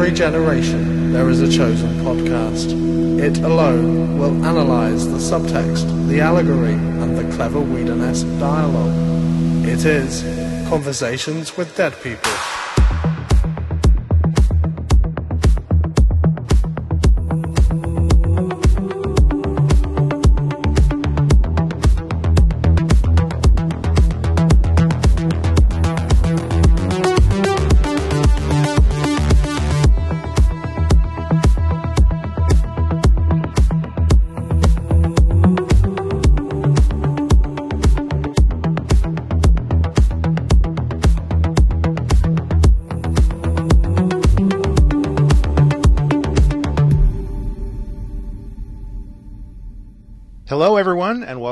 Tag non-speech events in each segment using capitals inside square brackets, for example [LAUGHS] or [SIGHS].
every generation, there is a chosen podcast. It alone will analyze the subtext, the allegory, and the clever Whedon-esque dialogue. It is Conversations with Dead People.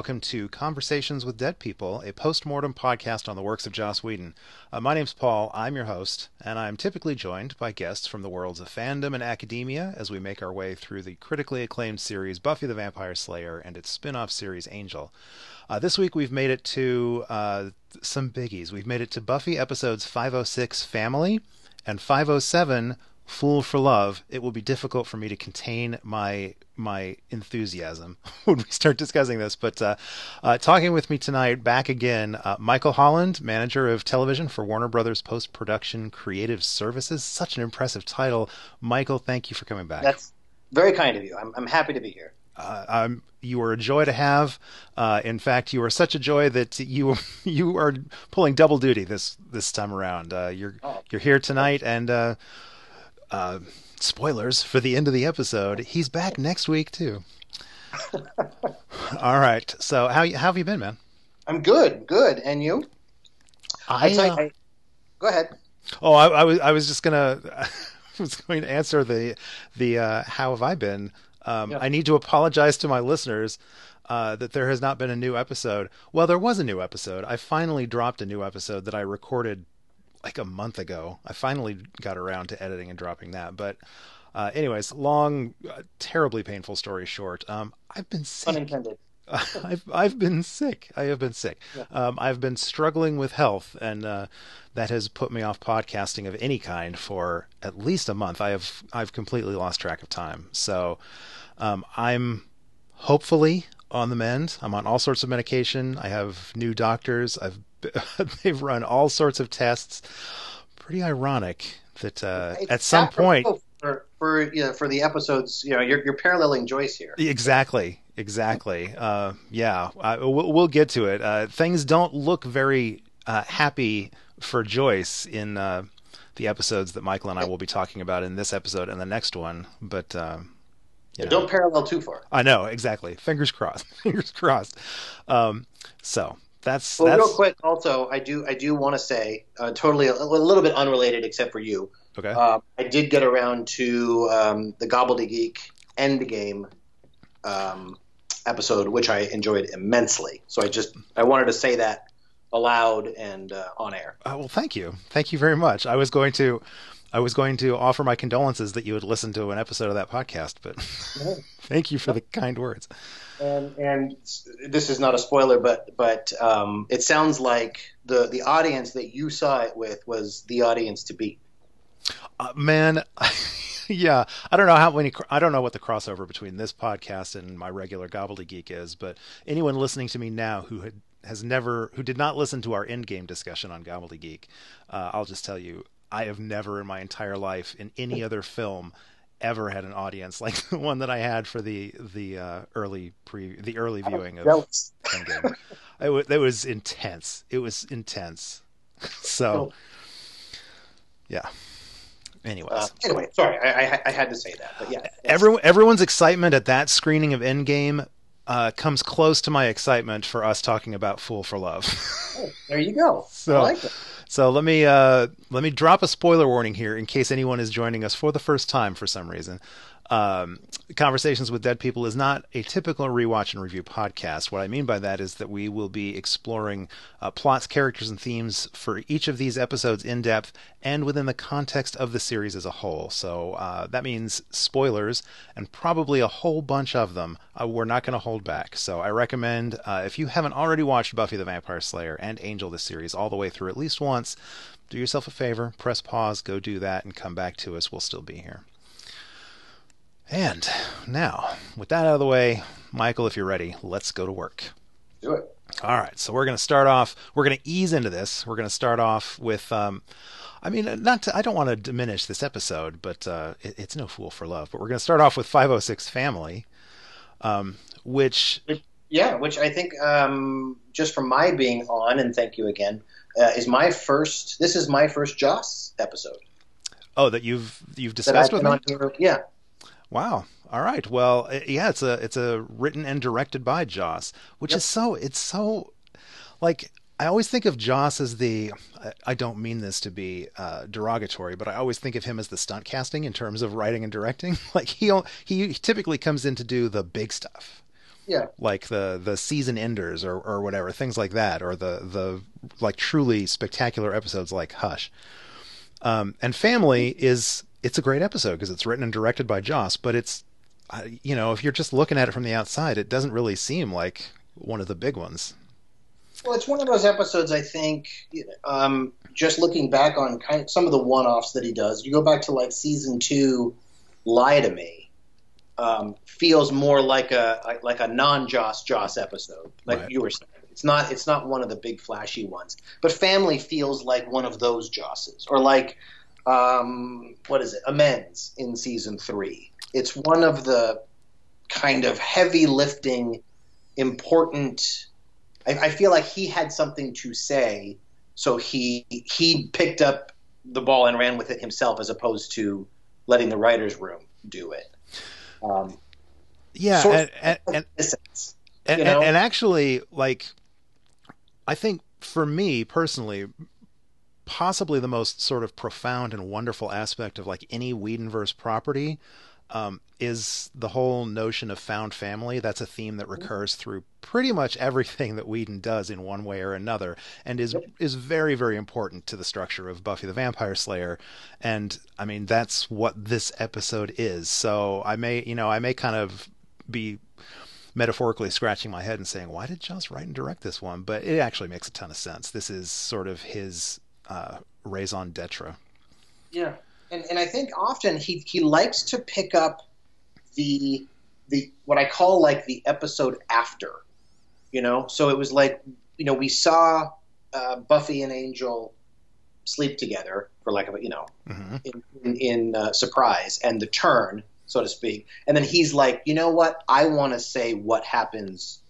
Welcome to Conversations with Dead People, a post-mortem podcast on the works of Joss Whedon. Uh, my name's Paul. I'm your host, and I'm typically joined by guests from the worlds of fandom and academia as we make our way through the critically acclaimed series Buffy the Vampire Slayer and its spin-off series Angel. Uh, this week we've made it to uh, some biggies. We've made it to Buffy episodes 506 Family and 507 Fool for Love. It will be difficult for me to contain my my enthusiasm [LAUGHS] when we start discussing this. But uh, uh, talking with me tonight, back again, uh, Michael Holland, manager of television for Warner Brothers Post Production Creative Services. Such an impressive title, Michael. Thank you for coming back. That's very kind of you. I'm, I'm happy to be here. Uh, you are a joy to have. Uh, in fact, you are such a joy that you [LAUGHS] you are pulling double duty this this time around. Uh, you're oh. you're here tonight, and uh, uh, spoilers for the end of the episode. He's back next week too. [LAUGHS] All right. So how how have you been, man? I'm good, good. And you? I, I, I go ahead. Oh, I, I, was I was just gonna [LAUGHS] I was going to answer the the uh, how have I been um, yeah. I need to apologize to my listeners uh, that there has not been a new episode. Well, there was a new episode. I finally dropped a new episode that I recorded like a month ago. I finally got around to editing and dropping that. But, uh, anyways, long, uh, terribly painful story short. Um, I've been sick. Unintended. [LAUGHS] I've I've been sick. I have been sick. Yeah. Um, I've been struggling with health, and uh, that has put me off podcasting of any kind for at least a month. I have I've completely lost track of time. So um, I'm hopefully on the mend. I'm on all sorts of medication. I have new doctors. I've [LAUGHS] they've run all sorts of tests. Pretty ironic that uh, at some point for for, you know, for the episodes, you know, you're, you're paralleling Joyce here. Exactly, exactly. Uh, yeah, we'll, we'll, get to it. Uh, things don't look very uh, happy for Joyce in uh, the episodes that Michael and I will be talking about in this episode and the next one, but. Uh, you know, don't parallel too far. I know exactly. Fingers crossed. [LAUGHS] Fingers crossed. Um, so that's well, that's... real quick. Also, I do I do want to say uh, totally a, a, little bit unrelated, except for you. Okay. Uh, I did get around to um, the Gobbledygook Endgame um, episode, which I enjoyed immensely. So I just I wanted to say that aloud and uh, on air. Uh, well, thank you, thank you very much. I was going to. I was going to offer my condolences that you had listened to an episode of that podcast, but [LAUGHS] thank you for the kind words. And, and this is not a spoiler, but but um, it sounds like the the audience that you saw it with was the audience to beat. Uh, man, [LAUGHS] yeah, I don't know how many. I don't know what the crossover between this podcast and my regular gobbledygook is, but anyone listening to me now who had has never who did not listen to our Endgame discussion on gobbledygook, uh, I'll just tell you, I have never in my entire life in any other film ever had an audience like [LAUGHS] the one that I had for the the uh, early pre the early viewing of Endgame. [LAUGHS] it, w- it was intense. It was intense. [LAUGHS] so, yeah. Anyways. Uh, anyway, sorry, I, I, I, had to say that, but yeah. Everyone, everyone's excitement at that screening of Endgame uh, comes close to my excitement for us talking about Fool for Love. oh, there you go. So, I like it. So let me uh, let me drop a spoiler warning here in case anyone is joining us for the first time for some reason. Um, Conversations with Dead People is not a typical rewatch and review podcast. What I mean by that is that we will be exploring uh, plots, characters, and themes for each of these episodes in depth and within the context of the series as a whole. So uh, that means spoilers and probably a whole bunch of them. Uh, we're not going to hold back. So I recommend uh, if you haven't already watched Buffy the Vampire Slayer and Angel the series all the way through at least once, do yourself a favor, press pause, go do that, and come back to us. We'll still be here. And now, with that out of the way, Michael, if you're ready, let's go to work. Do it. All right, so we're going to start off. We're going to ease into this. We're going to start off with. Um, I mean, not. To, I don't want to diminish this episode, but uh, it, it's no fool for love. But we're going to start off with 506 Family, um, which. Yeah, which I think, um, just from my being on, and thank you again, uh, is my first. This is my first Joss episode. Oh, that you've you've discussed with me. Here, yeah. Wow. All right. Well, yeah, it's a it's a written and directed by Joss, which yep. is so it's so like I always think of Joss as the I don't mean this to be uh, derogatory, but I always think of him as the stunt casting in terms of writing and directing. [LAUGHS] like he he typically comes in to do the big stuff. Yeah. Like the the season enders or or whatever, things like that or the the like truly spectacular episodes like Hush. Um, and Family is it's a great episode because it's written and directed by Joss, but it's you know if you're just looking at it from the outside, it doesn't really seem like one of the big ones. Well, it's one of those episodes. I think um, just looking back on kind of some of the one-offs that he does. You go back to like season two, "Lie to Me," um, feels more like a like a non-Joss Joss episode, like right. you were saying. It's not it's not one of the big flashy ones, but Family feels like one of those Josses, or like um, what is it? Amends in season three. It's one of the kind of heavy lifting, important. I, I feel like he had something to say, so he he picked up the ball and ran with it himself, as opposed to letting the writers' room do it. Um, yeah, and and, and, and, and actually, like, I think for me personally, possibly the most sort of profound and wonderful aspect of like any Whedonverse property um, is the whole notion of found family. That's a theme that mm-hmm. recurs through pretty much everything that Whedon does in one way or another, and is is very very important to the structure of Buffy the Vampire Slayer. And I mean that's what this episode is. So I may you know I may kind of be metaphorically scratching my head and saying why did Joss write and direct this one? But it actually makes a ton of sense. This is sort of his uh, raison d'etre. Yeah, and and I think often he he likes to pick up the the what I call like the episode after, you know. So it was like you know we saw uh, Buffy and Angel sleep together for lack of a you know mm-hmm. in, in, in uh, surprise and the turn so to speak and then he's like you know what i want to say what happens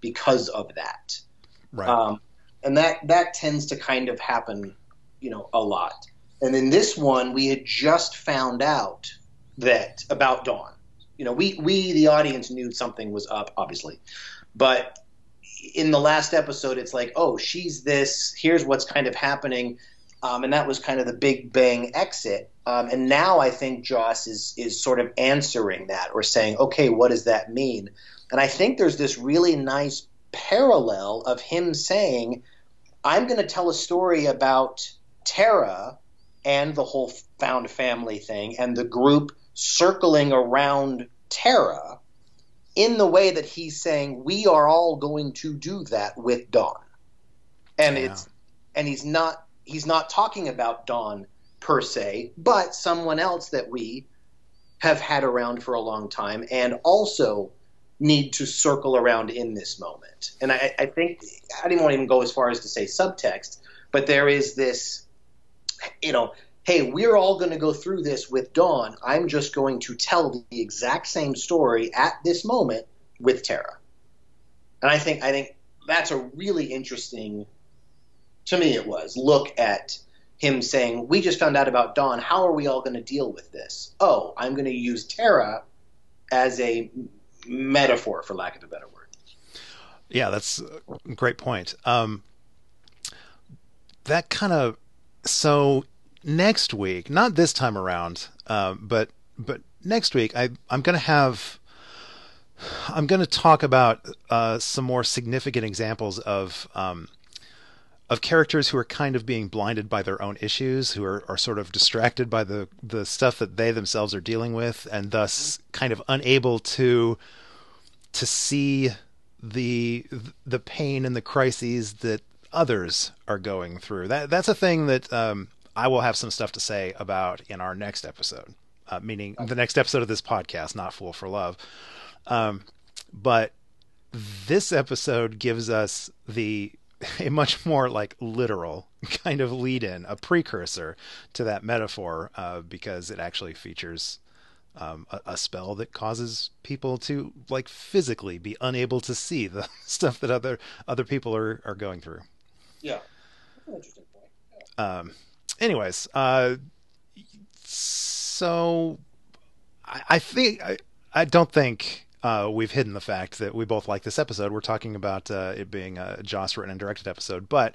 because of that right um, and that that tends to kind of happen you know, a lot. And in this one, we had just found out that about Dawn. You know, we we the audience knew something was up, obviously, but in the last episode, it's like, oh, she's this. Here's what's kind of happening, um, and that was kind of the big bang exit. Um, and now I think Joss is is sort of answering that or saying, okay, what does that mean? And I think there's this really nice parallel of him saying, I'm going to tell a story about Tara and the whole found family thing and the group circling around Tara in the way that he's saying we are all going to do that with Dawn. And yeah. it's and he's not he's not talking about Dawn per se, but someone else that we have had around for a long time and also need to circle around in this moment. And I, I think I didn't want to even go as far as to say subtext, but there is this you know, hey, we're all going to go through this with Dawn. I'm just going to tell the exact same story at this moment with Tara. And I think I think that's a really interesting to me it was look at him saying, "We just found out about Dawn. How are we all going to deal with this?" Oh, I'm going to use Tara as a metaphor, for lack of a better word. Yeah, that's a great point. Um, that kind of so next week, not this time around, uh, but but next week, I, I'm going to have. I'm going to talk about uh, some more significant examples of um, of characters who are kind of being blinded by their own issues, who are, are sort of distracted by the the stuff that they themselves are dealing with, and thus kind of unable to to see the the pain and the crises that others are going through. That that's a thing that um, I will have some stuff to say about in our next episode, uh, meaning the next episode of this podcast, not Fool for Love. Um, but this episode gives us the [LAUGHS] a much more like literal kind of lead in, a precursor to that metaphor, uh, because it actually features um, a, a, spell that causes people to like physically be unable to see the [LAUGHS] stuff that other other people are, are going through. Yeah, interesting point. Yeah. Um, anyways, uh, so I, I think I, I don't think uh, we've hidden the fact that we both like this episode. We're talking about uh, it being a Joss written and directed episode, but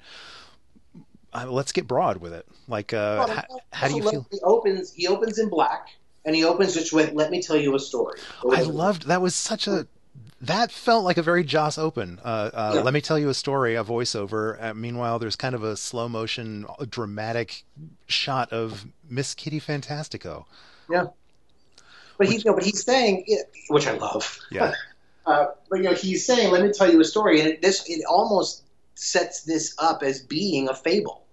uh, let's get broad with it. Like, uh, well, how, how, do you feel? He opens. He opens in black, and he opens just with "Let me tell you a story." I loved that. Was such a that felt like a very Joss open. Uh, uh, yeah. Let me tell you a story, a voiceover. Uh, meanwhile, there's kind of a slow motion, dramatic shot of Miss Kitty Fantastico. Yeah, but he's you know, but he's saying, which I love. Yeah. [LAUGHS] Uh, but you know, he's saying, "Let me tell you a story," and it, this it almost sets this up as being a fable.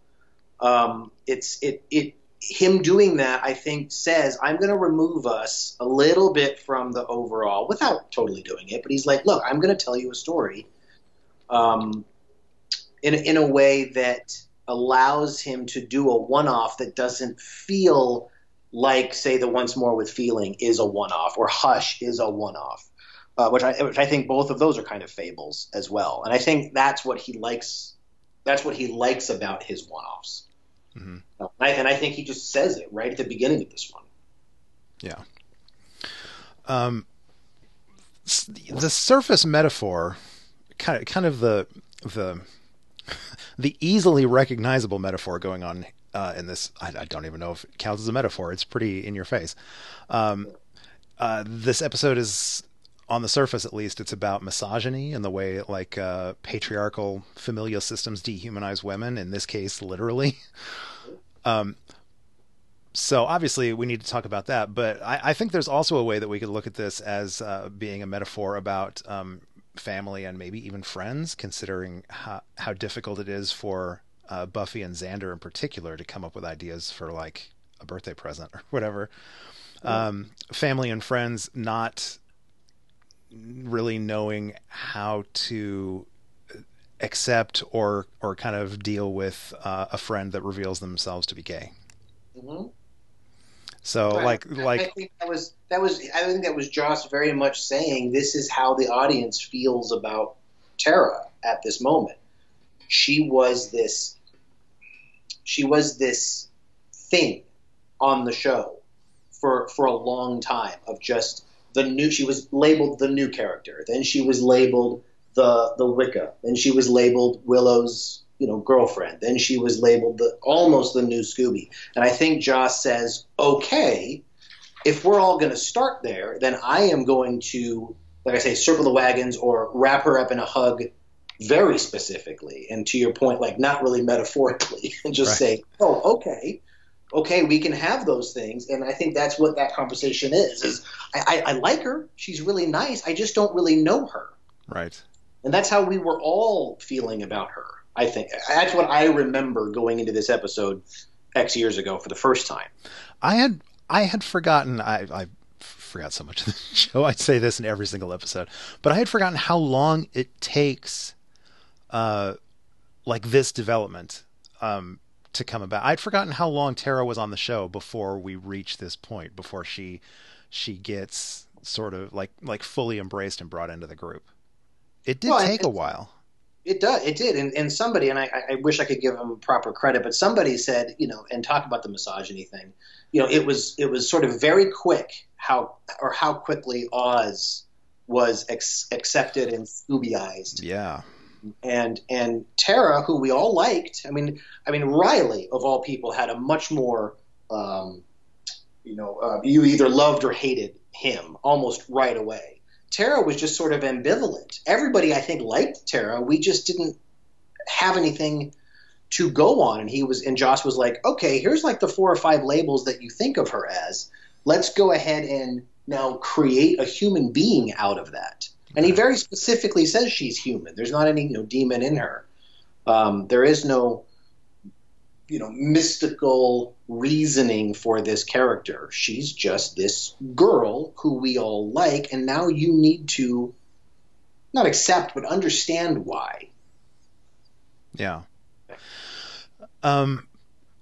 Um, it's it it him doing that. I think says I'm going to remove us a little bit from the overall without totally doing it. But he's like, "Look, I'm going to tell you a story." Um, in in a way that allows him to do a one-off that doesn't feel like say the once more with feeling is a one-off or hush is a one-off uh, which I which I think both of those are kind of fables as well and I think that's what he likes that's what he likes about his one-offs mm-hmm. And, I, and I think he just says it right at the beginning of this one yeah um the surface metaphor kind of kind of the the [LAUGHS] the easily recognizable metaphor going on uh, in this. I, I, don't even know if it counts as a metaphor. It's pretty in your face. Um, uh, this episode is, on the surface at least, it's about misogyny and the way like uh, patriarchal familial systems dehumanize women. In this case, literally. [LAUGHS] Um, so obviously we need to talk about that, but I, I, think there's also a way that we could look at this as uh, being a metaphor about um, family and maybe even friends, considering how, how difficult it is for uh, Buffy and Xander in particular to come up with ideas for like a birthday present or whatever. Um, family and friends not really knowing how to accept or or kind of deal with uh, a friend that reveals themselves to be gay. Mm-hmm. So right. like like I think that was that was I think that was Joss very much saying this is how the audience feels about Tara at this moment. She was this she was this thing on the show for for a long time of just the new she was labeled the new character then she was labeled the the wicca. Then she was labeled willow's you know girlfriend. Then she was labeled the almost the new scooby. And i think joss says okay if we're all going to start there then i am going to like i say circle the wagons or wrap her up in a hug very specifically. And to your point like not really metaphorically [LAUGHS] and just right. say oh okay okay we can have those things. And i think that's what that conversation is is I, I, I like her. She's really nice. I just don't really know her. Right and that's how we were all feeling about her i think that's what i remember going into this episode x years ago for the first time i had i had forgotten i i forgot so much of the [LAUGHS] show i'd say this in every single episode but i had forgotten how long it takes uh, like this development um, to come about. I'd forgotten how long Tara was on the show before we reach this point, before she she gets sort of like like fully embraced and brought into the group. It did well, take it, a while. It does. It did. And, and somebody, and I, I wish I could give them proper credit, but somebody said, you know, and talk about the misogyny thing. You know, it was it was sort of very quick how or how quickly Oz was ex- accepted and Scoobyized. Yeah and and Tara, who we all liked. I mean, I mean Riley of all people had a much more um, you know, uh, you either loved or hated him almost right away. Tara was just sort of ambivalent. Everybody, I think, liked Tara. We just didn't have anything to go on. And he was, and Joss was like, okay, here's like the four or five labels that you think of her as. Let's go ahead and now create a human being out of that. And he very specifically says she's human. There's not any you know, demon in her. Um, there is no you know mystical reasoning for this character. She's just this girl who we all like, and now you need to not accept but understand why. Yeah. Um,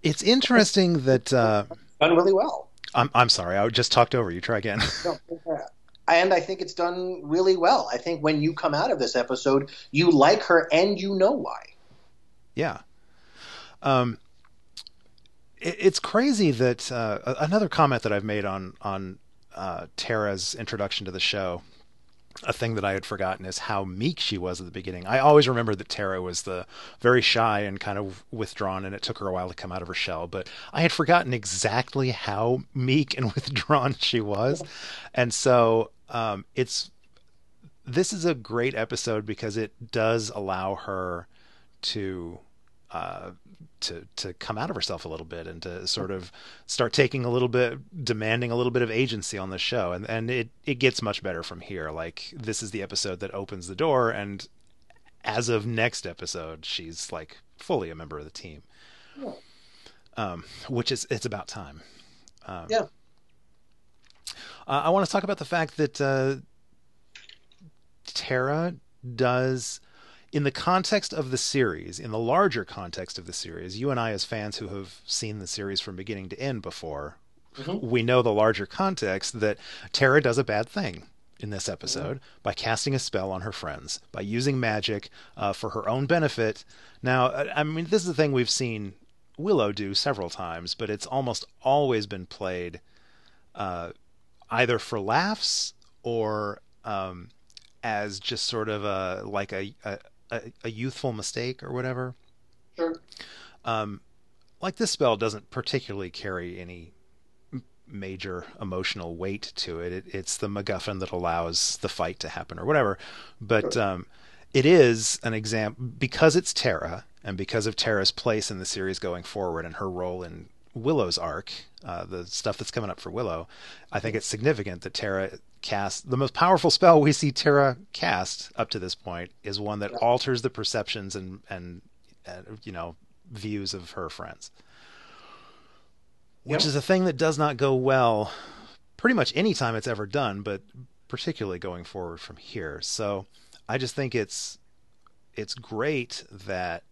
it's interesting that uh, done really well. I'm I'm sorry, I just talked over you. Try again. [LAUGHS] no, and I think it's done really well. I think when you come out of this episode, you like her and you know why. Yeah. Um, it's crazy that uh, another comment that I've made on on uh, Tara's introduction to the show, a thing that I had forgotten is how meek she was at the beginning. I always remember that Tara was the very shy and kind of withdrawn, and it took her a while to come out of her shell. But I had forgotten exactly how meek and [LAUGHS] withdrawn she was, and so um, it's this is a great episode because it does allow her to uh, to to come out of herself a little bit and to sort of start taking a little bit demanding a little bit of agency on the show. And and it it gets much better from here. Like this is the episode that opens the door and as of next episode she's like fully a member of the team. Yeah. um, which is it's about time. Um, yeah. Uh, I want to talk about the fact that uh, Tara does in the context of the series, in the larger context of the series, you and I, as fans who have seen the series from beginning to end before, mm-hmm. we know the larger context that Tara does a bad thing in this episode mm-hmm. by casting a spell on her friends, by using magic uh, for her own benefit. Now, I mean, this is the thing we've seen Willow do several times, but it's almost always been played uh, either for laughs or um, as just sort of a like a, a, a, a youthful mistake or whatever. Sure. Um, like this spell doesn't particularly carry any major emotional weight to it. it. It's the MacGuffin that allows the fight to happen or whatever. But um, it is an example because it's Tara and because of Tara's place in the series going forward and her role in Willow's arc, uh, the stuff that's coming up for Willow. I think it's significant that Tara cast the most powerful spell we see Tara cast up to this point is one that alters the perceptions and and uh, you know views of her friends, which yep. is a thing that does not go well pretty much any time it's ever done, but particularly going forward from here. So I just think it's it's great that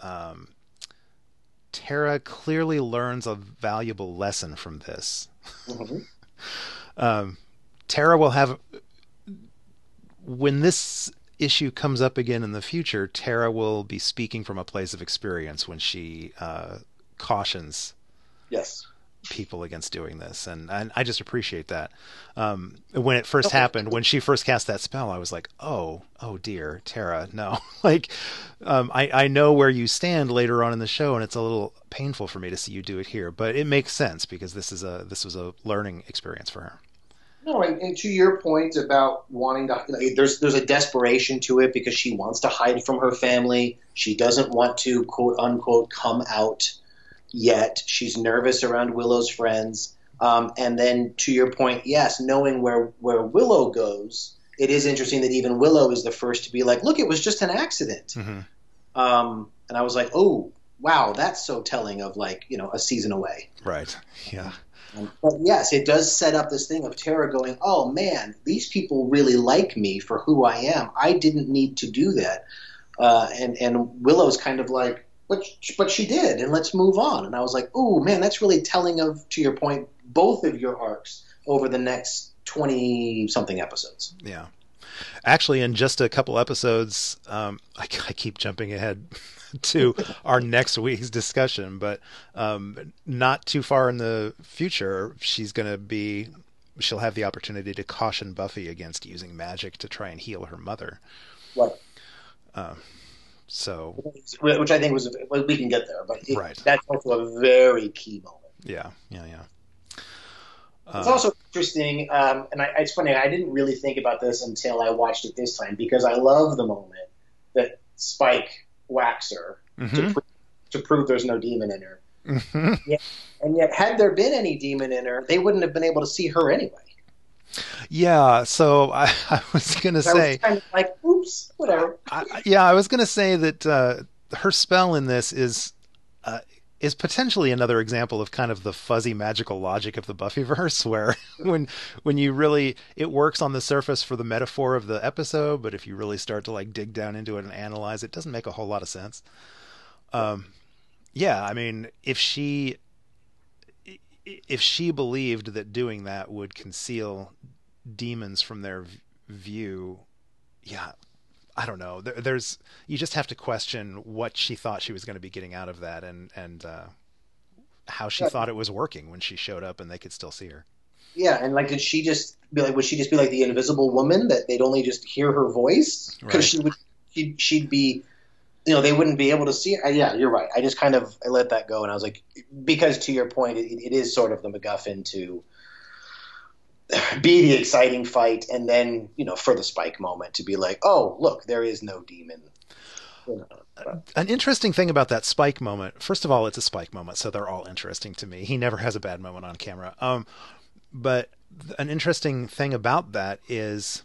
um, Tara clearly learns a valuable lesson from this. Mm-hmm. [LAUGHS] um, Tara will have when this issue comes up again in the future. Tara will be speaking from a place of experience when she uh, cautions. Yes people against doing this, and, and I just appreciate that. Um, when it first happened, when she first cast that spell, I was like, oh, oh dear, Tara, no. [LAUGHS] like, um, I I know where you stand later on in the show, and it's a little painful for me to see you do it here, but it makes sense because this is a this was a learning experience for her. No, and, and to your point about wanting to, there's there's a desperation to it because she wants to hide from her family. She doesn't want to quote unquote come out yet. She's nervous around Willow's friends. Um, and then to your point, yes, knowing where where Willow goes, it is interesting that even Willow is the first to be like, "Look, it was just an accident." Mm-hmm. Um, and I was like, "Oh, wow, that's so telling of like you know a season away." Right. Yeah. Um, but yes, it does set up this thing of Tara going, "Oh man, these people really like me for who I am. I didn't need to do that." Uh, and and Willow's kind of like, but but she did, and let's move on. And I was like, oh man, that's really telling of to your point, both of your arcs over the next twenty something episodes. Yeah, actually, in just a couple episodes, um, I, I keep jumping ahead. [LAUGHS] to our next week's discussion, but um, not too far in the future, she's going to be she'll have the opportunity to caution Buffy against using magic to try and heal her mother. Right. Um, so, which I think was we can get there, but it, right. that's also a very key moment. Yeah, yeah, yeah. It's also interesting, um, and I, it's funny. I didn't really think about this until I watched it this time because I love the moment that Spike whacks her Mhm. to, pr- to prove there's no demon in her. Mhm. And yet, had there been any demon in her, they wouldn't have been able to see her anyway. Yeah, so I, [LAUGHS] I was I was say, kind of like, oops, whatever. I, yeah, I was gonna say that uh, her spell in this is uh, is potentially another example of kind of the fuzzy magical logic of the Buffyverse, [LAUGHS] where when when you really it works on the surface for the metaphor of the episode, but if you really start to like dig down into it and analyze, it doesn't make a whole lot of sense. Um, yeah, I mean, if she if she believed that doing that would conceal demons from their view, yeah, I don't know. There, there's you just have to question what she thought she was going to be getting out of that, and and uh, how she Yeah. thought it was working when she showed up and they could still see her. Yeah, and like, did she just be like? Would she just be like the invisible woman that they'd only just hear her voice? Because Right. she would, she'd, she'd be, you know, they wouldn't be able to see her. Uh, Yeah, you're right. I just kind of I let that go, and I was like, because to your point, it, it is sort of the MacGuffin to be the exciting fight, and then you know, for the Spike moment to be like, oh, look, there is no demon. An interesting thing about that Spike moment. First of all, it's a Spike moment, so they're all interesting to me. He never has a bad moment on camera. Um, but an interesting thing about that is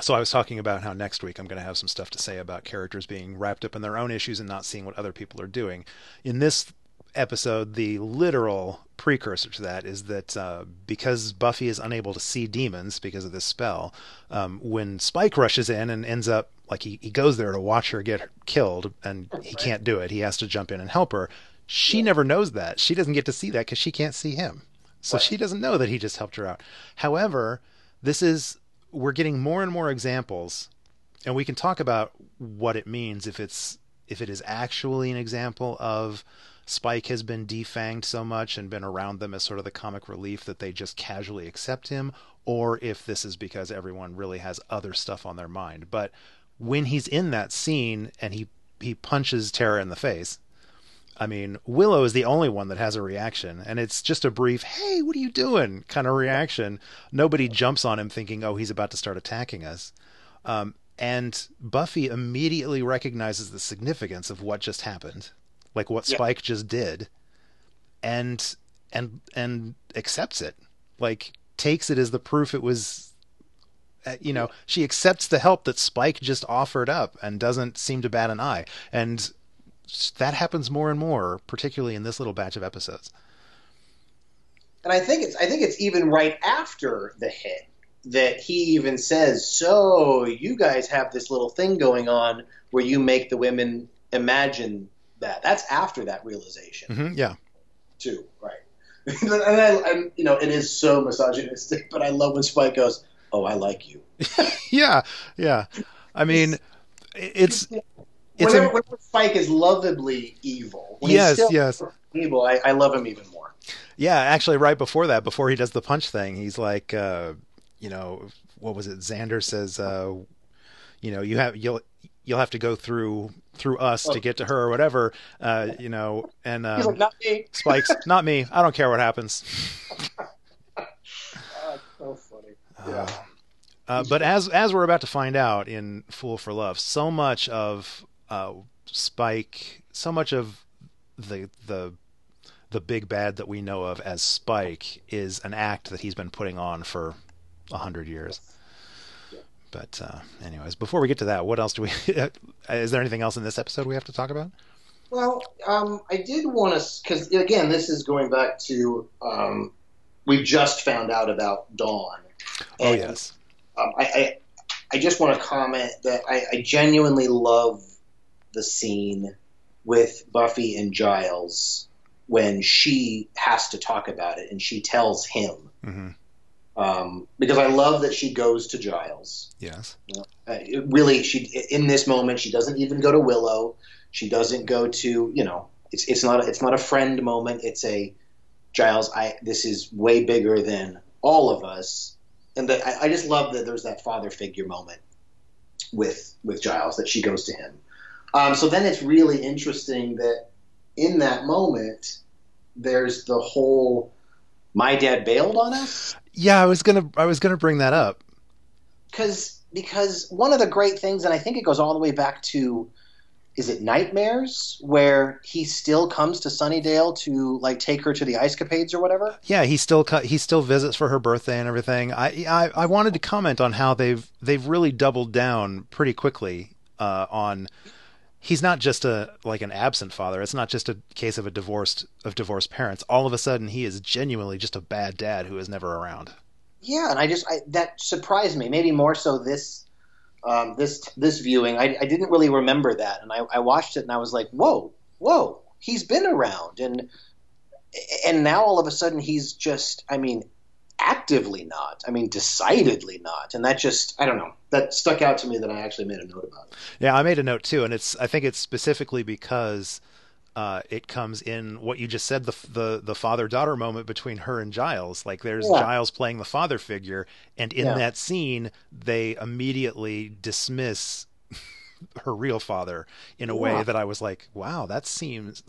so I was talking about how next week I'm going to have some stuff to say about characters being wrapped up in their own issues and not seeing what other people are doing. In this episode, the literal precursor to that is that uh, because Buffy is unable to see demons because of this spell, um, when Spike rushes in and ends up like he, he goes there to watch her get killed and he can't do it, he has to jump in and help her. She never knows that. She doesn't get to see that because she can't see him. So Right. she doesn't know that he just helped her out. However, this is we're getting more and more examples and we can talk about what it means if it's if it is actually an example of Spike has been defanged so much and been around them as sort of the comic relief that they just casually accept him, or if this is because everyone really has other stuff on their mind. But when he's in that scene and he he punches Tara in the face, I mean, Willow is the only one that has a reaction, and it's just a brief, hey, what are you doing kind of reaction. Nobody jumps on him thinking, oh, he's about to start attacking us. Um, and Buffy immediately recognizes the significance of what just happened, like what Yeah. Spike just did, and and and accepts it, like takes it as the proof it was. uh, You know, she accepts the help that Spike just offered up and doesn't seem to bat an eye. And that happens more and more, particularly in this little batch of episodes. And I think it's I think it's even right after the hit that he even says, "So you guys have this little thing going on where you make the women imagine that." That's after that realization hmm yeah, too, right? [LAUGHS] and, I, and you know, it is so misogynistic, but I love when Spike goes, "Oh, I like you." [LAUGHS] yeah, yeah. I mean, it's it's whenever, a, whenever Spike is lovably evil, Yes, yes. evil, I, I love him even more. yeah. Actually, right before that, before he does the punch thing, he's like, uh, you know, what was it? Xander says, uh, you know, you have you'll you'll have to go through through us to get to her or whatever, uh, you know, and He's like, um, "Not me." [LAUGHS] Spike's not me. I don't care what happens. [LAUGHS] Oh, so funny. Yeah. Uh, but as as we're about to find out in Fool for Love, so much of uh, Spike, so much of the the the big bad that we know of as Spike is an act that he's been putting on for a hundred years. But uh, anyways, before we get to that, what else do we? [LAUGHS] is there anything else in this episode we have to talk about? Well, um, I did want to, because again, this is going back to um, we just found out about Dawn. Oh yes, Um, I, I I just want to comment that I, I genuinely love the scene with Buffy and Giles when she has to talk about it and she tells him. hmm Um, because I love that she goes to Giles. yes, Uh, it really, she in this moment she doesn't even go to Willow. She doesn't go to you know. It's it's not a, it's not a friend moment. It's a Giles. I this is way bigger than all of us, and that I, I just love that there's that father figure moment with with Giles that she goes to him. Um, so then it's really interesting that in that moment there's the whole my dad bailed on us. Yeah, I was gonna I was gonna bring that up. Because because one of the great things, and I think it goes all the way back to is it Nightmares where he still comes to Sunnydale to like take her to the ice capades or whatever? Yeah, he still he still visits for her birthday and everything. I, I I wanted to comment on how they've they've really doubled down pretty quickly uh, on he's not just a like an absent father. It's not just a case of a divorced of divorced parents. All of a sudden, he is genuinely just a bad dad who is never around. Yeah, and I just I, that surprised me. Maybe more so this um, this this viewing. I, I didn't really remember that, and I, I watched it and I was like, whoa, whoa, he's been around, and and now all of a sudden he's just. I mean, actively not. I mean, decidedly not. And that just, I don't know, that stuck out to me that I actually made a note about. It. Yeah, I made a note too, and it's I think it's specifically because uh, it comes in what you just said the the the father daughter moment between her and Giles. Like there's yeah. Giles playing the father figure, and in yeah. that scene they immediately dismiss [LAUGHS] her real father in a yeah. way that I was like, wow, that seems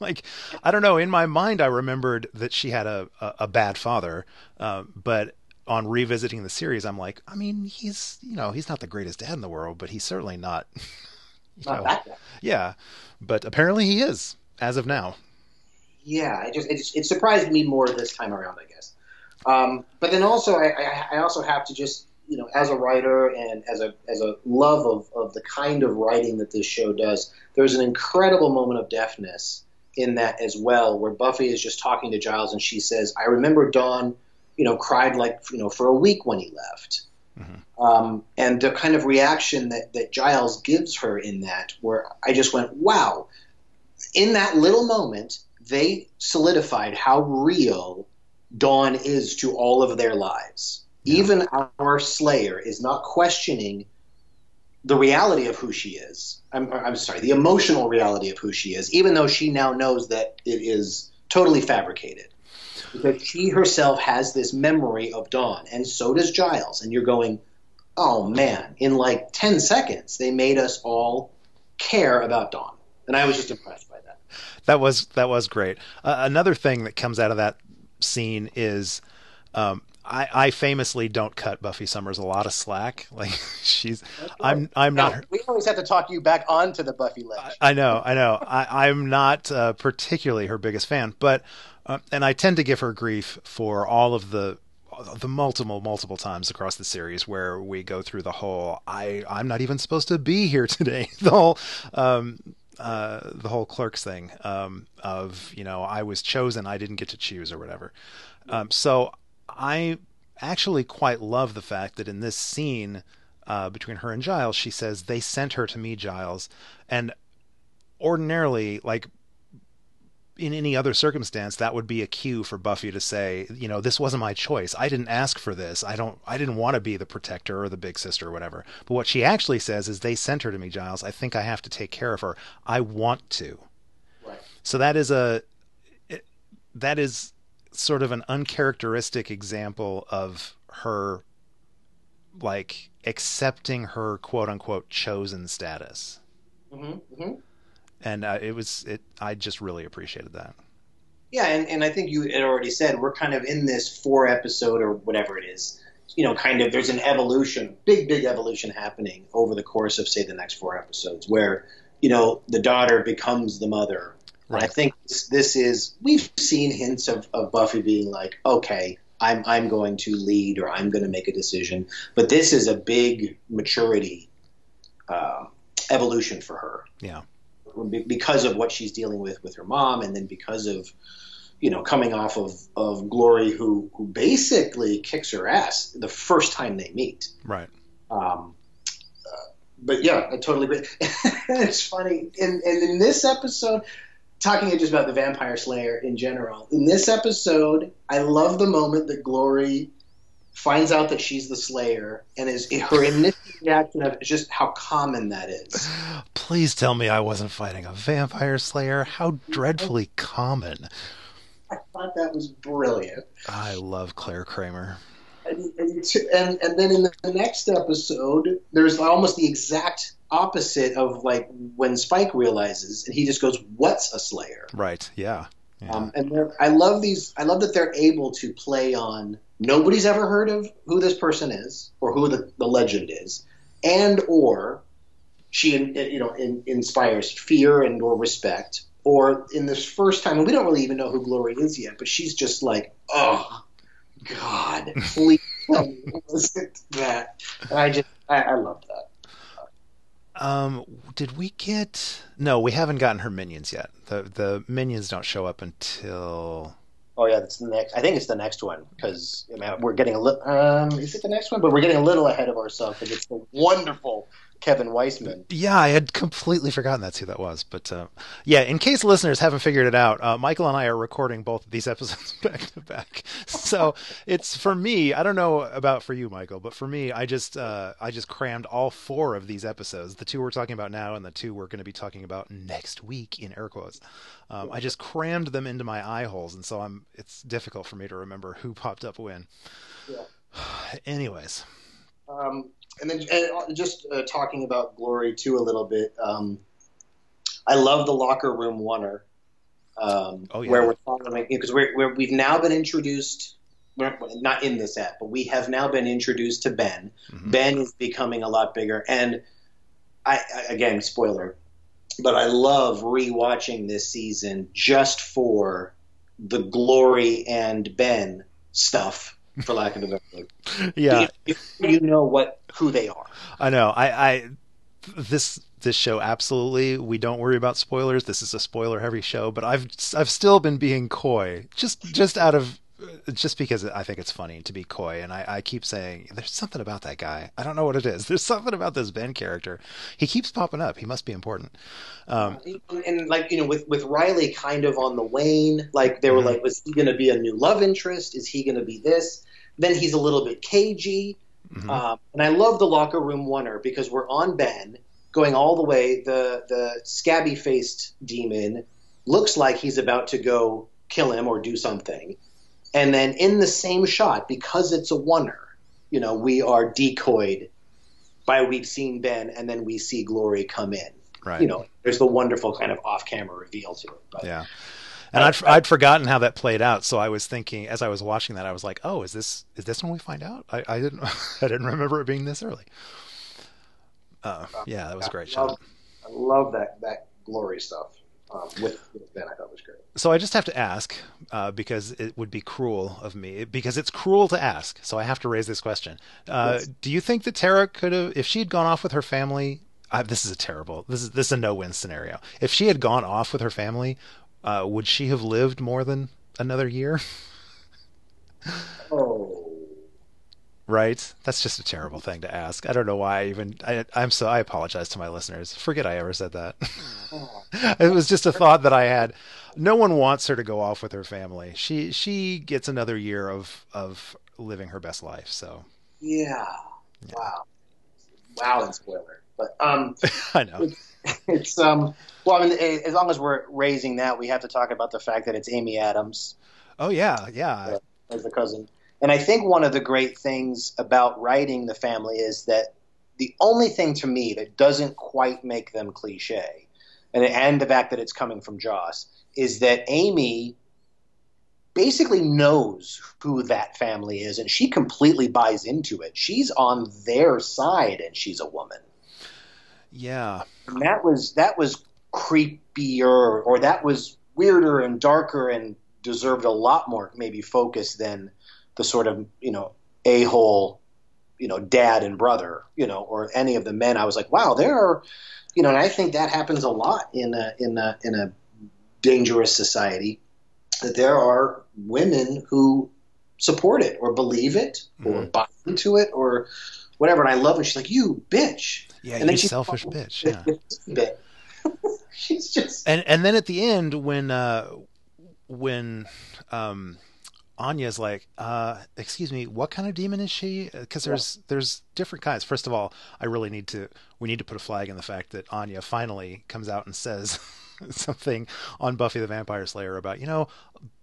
[LAUGHS] like I don't know. In my mind, I remembered that she had a a, a bad father, uh, but on revisiting the series, I'm like, I mean, he's you know he's not the greatest dad in the world, but he's certainly not. [LAUGHS] not know, yeah, but apparently he is as of now. Yeah, it just it, just, it surprised me more this time around, I guess. Um, but then also, I, I, I also have to just you know, as a writer and as a as a love of, of the kind of writing that this show does, there's an incredible moment of deafness in that as well, where Buffy is just talking to Giles and she says, "I remember Dawn, you know, cried like you know for a week when he left." Mm-hmm. Um, and the kind of reaction that, that Giles gives her in that, where I just went, wow. In that little moment, they solidified how real Dawn is to all of their lives. Yeah. Even our Slayer is not questioning the reality of who she is. I'm, I'm sorry, the emotional reality of who she is, even though she now knows that it is totally fabricated because she herself has this memory of Dawn, and so does Giles. And you're going, oh man, in like 10 seconds, they made us all care about Dawn. And I was just impressed by that. That was that was great. Uh, another thing that comes out of that scene is um, I, I, famously don't cut Buffy Summers a lot of slack. [LAUGHS] Like she's, I'm, I'm not. No, we always have to talk you back onto the Buffy ledge. I, I know, I know. I, am not uh, particularly her biggest fan, but uh, and I tend to give her grief for all of the the multiple multiple times across the series where we go through the whole I I'm not even supposed to be here today [LAUGHS] the whole um uh the whole clerks thing um of you know I was chosen I didn't get to choose or whatever um so I actually quite love the fact that in this scene uh between her and Giles she says they sent her to me Giles and ordinarily like in any other circumstance, that would be a cue for Buffy to say, you know, this wasn't my choice. I didn't ask for this. I don't. I didn't want to be the protector or the big sister or whatever. But what she actually says is, they sent her to me, Giles. I think I have to take care of her. I want to. Right. So that is a. that is sort of an uncharacteristic example of her, like accepting her quote unquote chosen status. Mm-hmm. Mm-hmm and uh, it was it. I just really appreciated that. Yeah, and, and I think you had already said we're kind of in this four episode or whatever it is. You know, kind of there's an evolution, big big evolution happening over the course of say the next four episodes, where you know the daughter becomes the mother. Right. And I think this, this is we've seen hints of, of Buffy being like, okay, I'm I'm going to lead or I'm going to make a decision, but this is a big maturity uh, evolution for her. Yeah because of what she's dealing with with her mom, and then because of you know coming off of of Glory, who who basically kicks her ass the first time they meet. Right. Um, uh, but yeah, I totally agree. [LAUGHS] it's funny, and and in this episode, talking just about the Vampire Slayer in general, in this episode, I love the moment that Glory finds out that she's the Slayer, and is her initial reaction of just how common that is. [SIGHS] Please tell me I wasn't fighting a vampire slayer. How dreadfully common. I thought that was brilliant. I love Claire Kramer. And, and, and, and then in the next episode, there's almost the exact opposite of like when Spike realizes, and he just goes, "What's a Slayer?" Right. Yeah. Yeah. Um, and I love these. I love that they're able to play on. Nobody's ever heard of who this person is or who the, the legend is, and or she you know in, inspires fear and or respect. Or in this first time, and we don't really even know who Glory is yet, but she's just like, oh God, please listen to that. And I just I, I love that. Um, did we get? No, we haven't gotten her minions yet. The the minions don't show up until. Oh yeah, that's the next. I think it's the next one because we're getting a little. Um, is it the next one? But we're getting a little ahead of ourselves it's the wonderful Kevin Weisman. Yeah, I had completely forgotten that's who that was. But uh, yeah, in case listeners haven't figured it out, uh, Michael and I are recording both of these episodes [LAUGHS] back to back. So it's for me. I don't know about for you, Michael, but for me, I just uh, I just crammed all four of these episodes, the two we're talking about now and the two we're going to be talking about next week in air quotes. Um, I just crammed them into my eye holes, and so I'm it's difficult for me to remember who popped up when. Yeah. [SIGHS] Anyways. Um, and then and uh, just uh, talking about Glory too a little bit. Um, I love the locker room oner. Um, oh, yeah. Where we're talking because we're, we're, we've now been introduced. not in this app, but we have now been introduced to Ben. Mm-hmm. Ben is becoming a lot bigger, and I, I again spoiler, but I love rewatching this season just for the Glory and Ben stuff for lack of a better word. Yeah, you, you, know what who they are. I know. I, I this this show absolutely we don't worry about spoilers. This is a spoiler heavy show, but I've I've still been being coy just just out of just because I think it's funny to be coy, and I, I, keep saying there's something about that guy. I don't know what it is. [LAUGHS] There's something about this Ben character. He keeps popping up. He must be important. Um, and like you know, with with Riley kind of on the wane, like they were mm-hmm. like, was he going to be a new love interest? Is he going to be this? Then he's a little bit cagey. Mm-hmm. Um, and I love the locker room oner because we're on Ben going all the way. The the scabby faced demon looks like he's about to go kill him or do something and then in the same shot, because it's a oner, you know, we are decoyed by we've seen Ben, and then we see Glory come in. Right. You know, there's the wonderful kind of off-camera reveal to it. But, yeah. And I'd, I'd forgotten how that played out, so I was thinking as I was watching that, I was like, "Oh, is this is this when we find out?" I, I didn't [LAUGHS] I didn't remember it being this early. Uh, yeah, that was a great I love, I love that that glory stuff um, with, with Ben. I thought was great. So I just have to ask uh, because it would be cruel of me because it's cruel to ask. So I have to raise this question. Uh, yes. Do you think that Tara could have, if she had gone off with her family? Uh, this is a terrible. This is this is a no-win scenario. If she had gone off with her family, uh, would she have lived more than another year? [LAUGHS] oh right? That's just a terrible thing to ask. I don't know why I even I, am so I apologize to my listeners. Forget I ever said that. [LAUGHS] it was just a thought that I had. No one wants her to go off with her family. She she gets another year of of living her best life. So yeah, yeah. wow, wow, and spoiler. But um, [LAUGHS] I know it's, it's um. Well, I mean, as long as we're raising that, we have to talk about the fact that it's Amy Adams. Oh yeah, yeah. As the cousin. And I think one of the great things about writing the family is that the only thing to me that doesn't quite make them cliche, and, and the fact that it's coming from Joss, is that Amy basically knows who that family is and she completely buys into it. She's on their side and she's a woman. Yeah. And that was that was creepier or that was weirder and darker and deserved a lot more maybe focus than the sort of you know a hole you know dad and brother you know or any of the men i was like wow there are you know and i think that happens a lot in a in a in a dangerous society that there are women who support it or believe it or mm-hmm. buy into it or whatever and i love it she's like you bitch. Yeah and you selfish bitch yeah. [LAUGHS] she's just and and then at the end when uh when um Anya's like, uh, excuse me, what kind of demon is she? Because there's yeah. there's different kinds. First of all, I really need to we need to put a flag in the fact that Anya finally comes out and says [LAUGHS] something on Buffy the Vampire Slayer about you know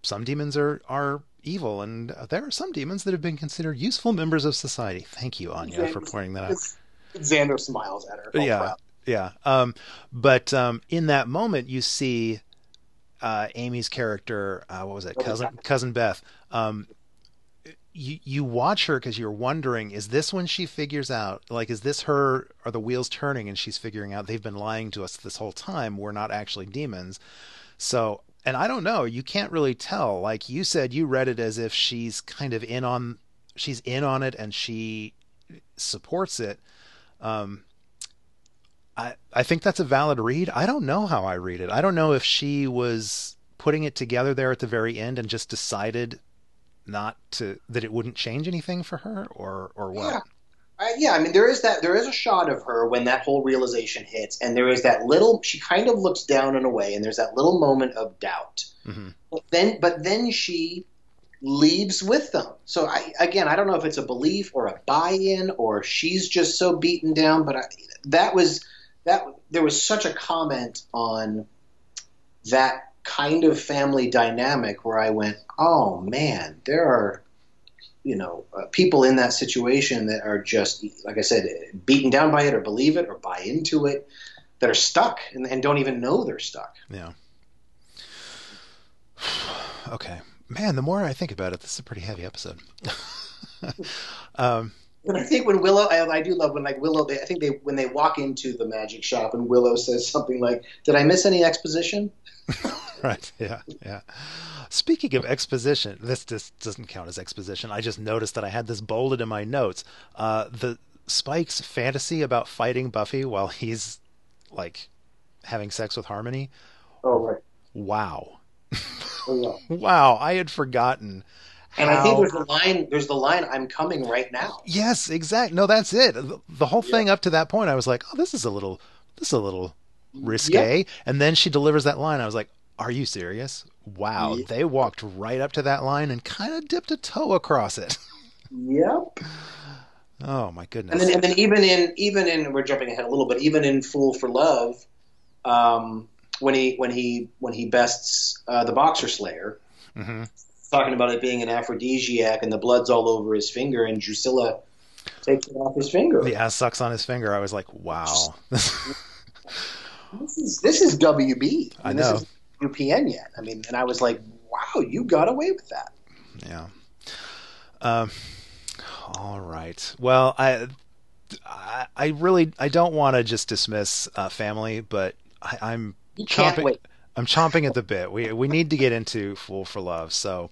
some demons are are evil and there are some demons that have been considered useful members of society. Thank you, Anya, Xander, for pointing that out. Xander smiles at her. Oh, yeah, yeah. Um, but um, in that moment, you see uh, Amy's character, uh, what was it, cousin cousin Beth. Um, you you watch her because you're wondering, is this when she figures out, like, is this her? Are the wheels turning and she's figuring out they've been lying to us this whole time? We're not actually demons. So, and I don't know. You can't really tell. Like you said, you read it as if she's kind of in on, she's in on it and she supports it. Um, I I think that's a valid read. I don't know how I read it. I don't know if she was putting it together there at the very end and just decided not to that it wouldn't change anything for her or or what. Yeah. Uh, yeah, I mean, there is that. There is a shot of her when that whole realization hits, and there is that little. She kind of looks down and away, and there's that little moment of doubt. Mm-hmm. But then, but then she leaves with them. So I, again, I don't know if it's a belief or a buy-in or she's just so beaten down. But I, that was that. There was such a comment on that kind of family dynamic where I went, oh man, there are you know, uh, people in that situation that are just, like I said, beaten down by it or believe it or buy into it, that are stuck and, and don't even know they're stuck. Yeah. [SIGHS] okay, man. The more I think about it, this is a pretty heavy episode. [LAUGHS] um, and I think when Willow, I, I do love when like Willow. They, I think they when they walk into the magic shop and Willow says something like, "Did I miss any exposition?" [LAUGHS] [LAUGHS] right. Yeah. Yeah. Speaking of exposition, this just doesn't count as exposition. I just noticed that I had this bolded in my notes. Uh, the Spike's fantasy about fighting Buffy while he's like having sex with Harmony. Oh right. Wow. Oh, yeah. [LAUGHS] wow, I had forgotten. And I think there's the line. There's the line. I'm coming right now. Yes, exactly. No, that's it. The, whole thing up to that point, I was like, "Oh, this is a little, this is a little risque." And then she delivers that line. I was like, "Are you serious? Wow!" Yeah. They walked right up to that line and kind of dipped a toe across it. [LAUGHS] Yep. Oh my goodness! And then, and then even in even in we're jumping ahead a little bit. Even in Fool for Love, um, when he when he when he bests uh, the Boxer Slayer, hmm talking about it being an aphrodisiac and the blood's all over his finger, and Drusilla takes it off his finger. The ass sucks on his finger. I was like, "Wow." This is this is WB. I mean, know. This is UPN yet. I mean, and I was like, wow, you got away with that. Yeah. Um. All right. Well, I, I, I really, I don't want to just dismiss uh, family, but I, I'm You can't chomping. wait. I'm chomping at the bit. We we need to get into Fool for Love. So,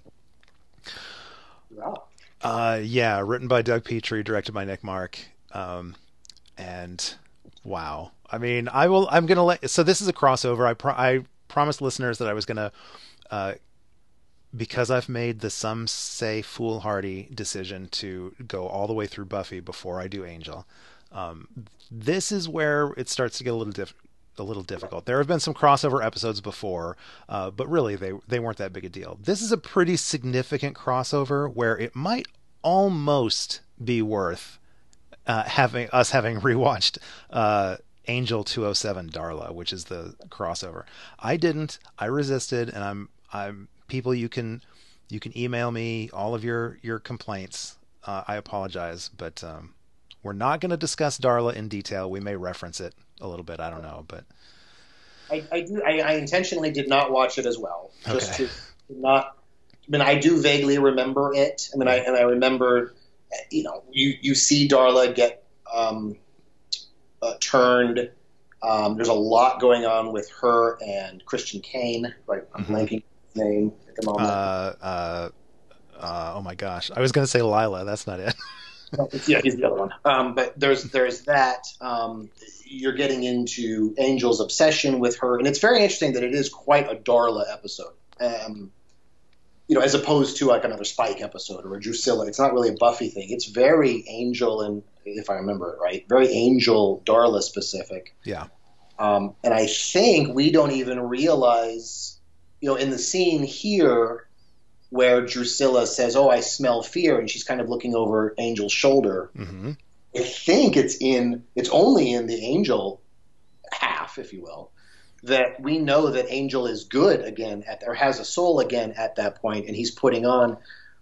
uh, yeah, written by Doug Petrie, directed by Nick Marck, um, and wow. I mean, I will. I'm gonna let. So this is a crossover. I pro- I promised listeners that I was gonna. Uh, because I've made the some say foolhardy decision to go all the way through Buffy before I do Angel, um, this is where it starts to get a little diff- a little difficult. There have been some crossover episodes before, uh, but really they they weren't that big a deal. This is a pretty significant crossover where it might almost be worth uh, having us having [LAUGHS] rewatched uh, Angel 207 Darla, which is the crossover. I didn't. I resisted, and I'm I'm people you can you can email me all of your your complaints. Uh, I apologize, but um, we're not going to discuss Darla in detail. We may reference it a little bit. I don't know, but I, I do. I, I intentionally did not watch it as well, just Okay. to not. I mean, I do vaguely remember it. I mean, I and I remember, you know, you you see Darla get um, uh, turned. Um, there's a lot going on with her and Christian Kane. Right, I'm Mhm. blanking his name at the moment. uh, uh, uh, oh my gosh, I was going to say Lila. That's not it. [LAUGHS] yeah, he's the other one. Um, but there's there's that. Um, you're getting into Angel's obsession with her, and it's very interesting that it is quite a Darla episode. Um, you know, as opposed to like another Spike episode or a Drusilla. It's not really a Buffy thing. It's very Angel and, if I remember it right, very Angel Darla specific. Yeah. Um, and I think we don't even realize, you know, in the scene here where Drusilla says, "Oh, I smell fear," and she's kind of looking over Angel's shoulder. hmm I think it's in it's only in the Angel half, if you will, that we know that Angel is good again at or has a soul again at that point, and he's putting on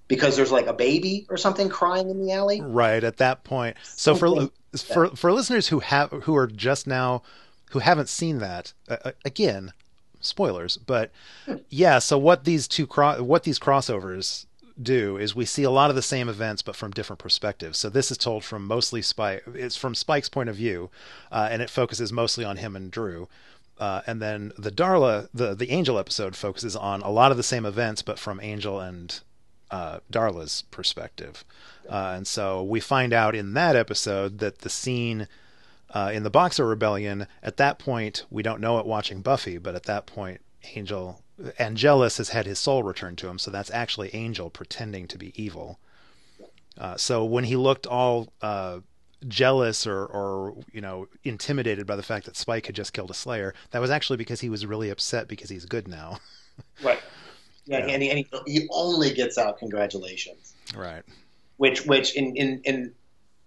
because there's like a baby or something crying in the alley. Right at that point. So for Something for for listeners who have who are just now who haven't seen that uh, uh, again, spoilers, but yeah. So what these two cro- what these crossovers do is we see a lot of the same events but from different perspectives. So this is told from mostly Spike. It's from Spike's point of view, uh, and it focuses mostly on him and Dru. Uh, and then the Darla, the the Angel episode focuses on a lot of the same events but from Angel and uh, Darla's perspective. Uh, and so we find out in that episode that the scene uh, in the Boxer Rebellion, at that point, we don't know it watching Buffy, but at that point, Angel Angelus has had his soul returned to him, so that's actually Angel pretending to be evil. Uh, so when he looked all uh, jealous or, or you know intimidated by the fact that Spike had just killed a Slayer, that was actually because he was really upset because he's good now. [LAUGHS] right. Yeah, yeah. And, he, and he, he only gets out congratulations. Right. Which which in in in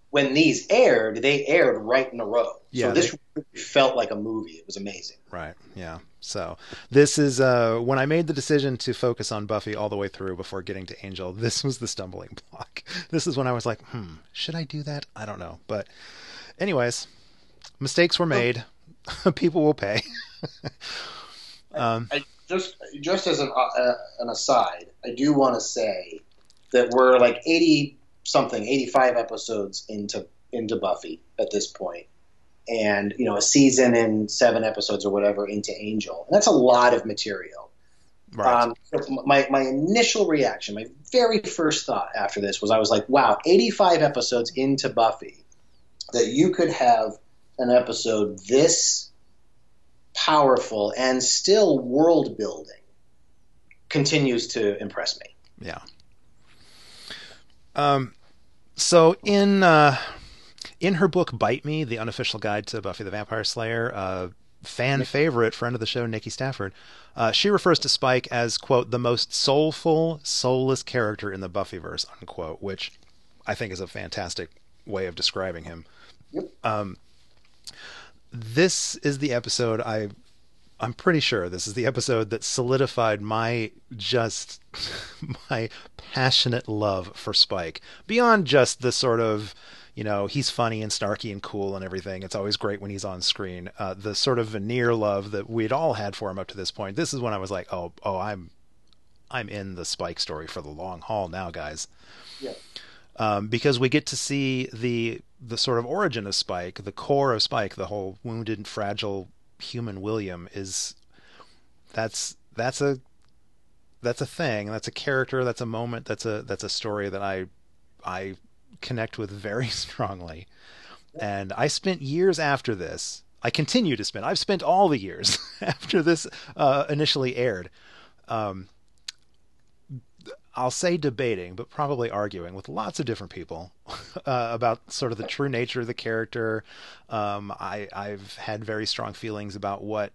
when these aired, they aired right in a row. Yeah, so this they, felt like a movie. It was amazing. Right. Yeah. So this is uh, when I made the decision to focus on Buffy all the way through before getting to Angel. [LAUGHS] This was the stumbling block. This is when I was like, hmm, should I do that? I don't know. But, anyways, mistakes were made. [LAUGHS] People will pay. um, I, I just just as an uh, an aside, I do want to say that we're like eighty something, 85 episodes into into Buffy at this point, and you know a season and seven episodes or whatever into Angel. And that's a lot of material. Right. Um, my my initial reaction, my very first thought after this was I was like, wow, 85 episodes into Buffy, that you could have an episode this powerful and still world building continues to impress me. Yeah. Um, so in uh, in her book Bite Me, the unofficial guide to Buffy the Vampire Slayer, uh, fan favorite, friend of the show, Nikki Stafford, uh, she refers to Spike as quote the most soulful, soulless character in the Buffyverse unquote, which I think is a fantastic way of describing him. Yep. Um, this is the episode I I'm pretty sure this is the episode that solidified my just [LAUGHS] my passionate love for Spike beyond just the sort of you know he's funny and snarky and cool and everything. It's always great when he's on screen. Uh, the sort of veneer love that we'd all had for him up to this point. This is when I was like, oh, oh, I'm I'm in the Spike story for the long haul now, guys. Yeah. Um, because we get to see the the sort of origin of Spike, the core of Spike, the whole wounded, fragile human William is that's that's a that's a thing that's a character that's a moment that's a that's a story that I I connect with very [LAUGHS] strongly. And I spent years after this I continue to spend I've spent all the years [LAUGHS] after this uh, initially aired um, I'll say debating, but probably arguing with lots of different people [LAUGHS] uh, about sort of the true nature of the character. Um, I, I've had very strong feelings about what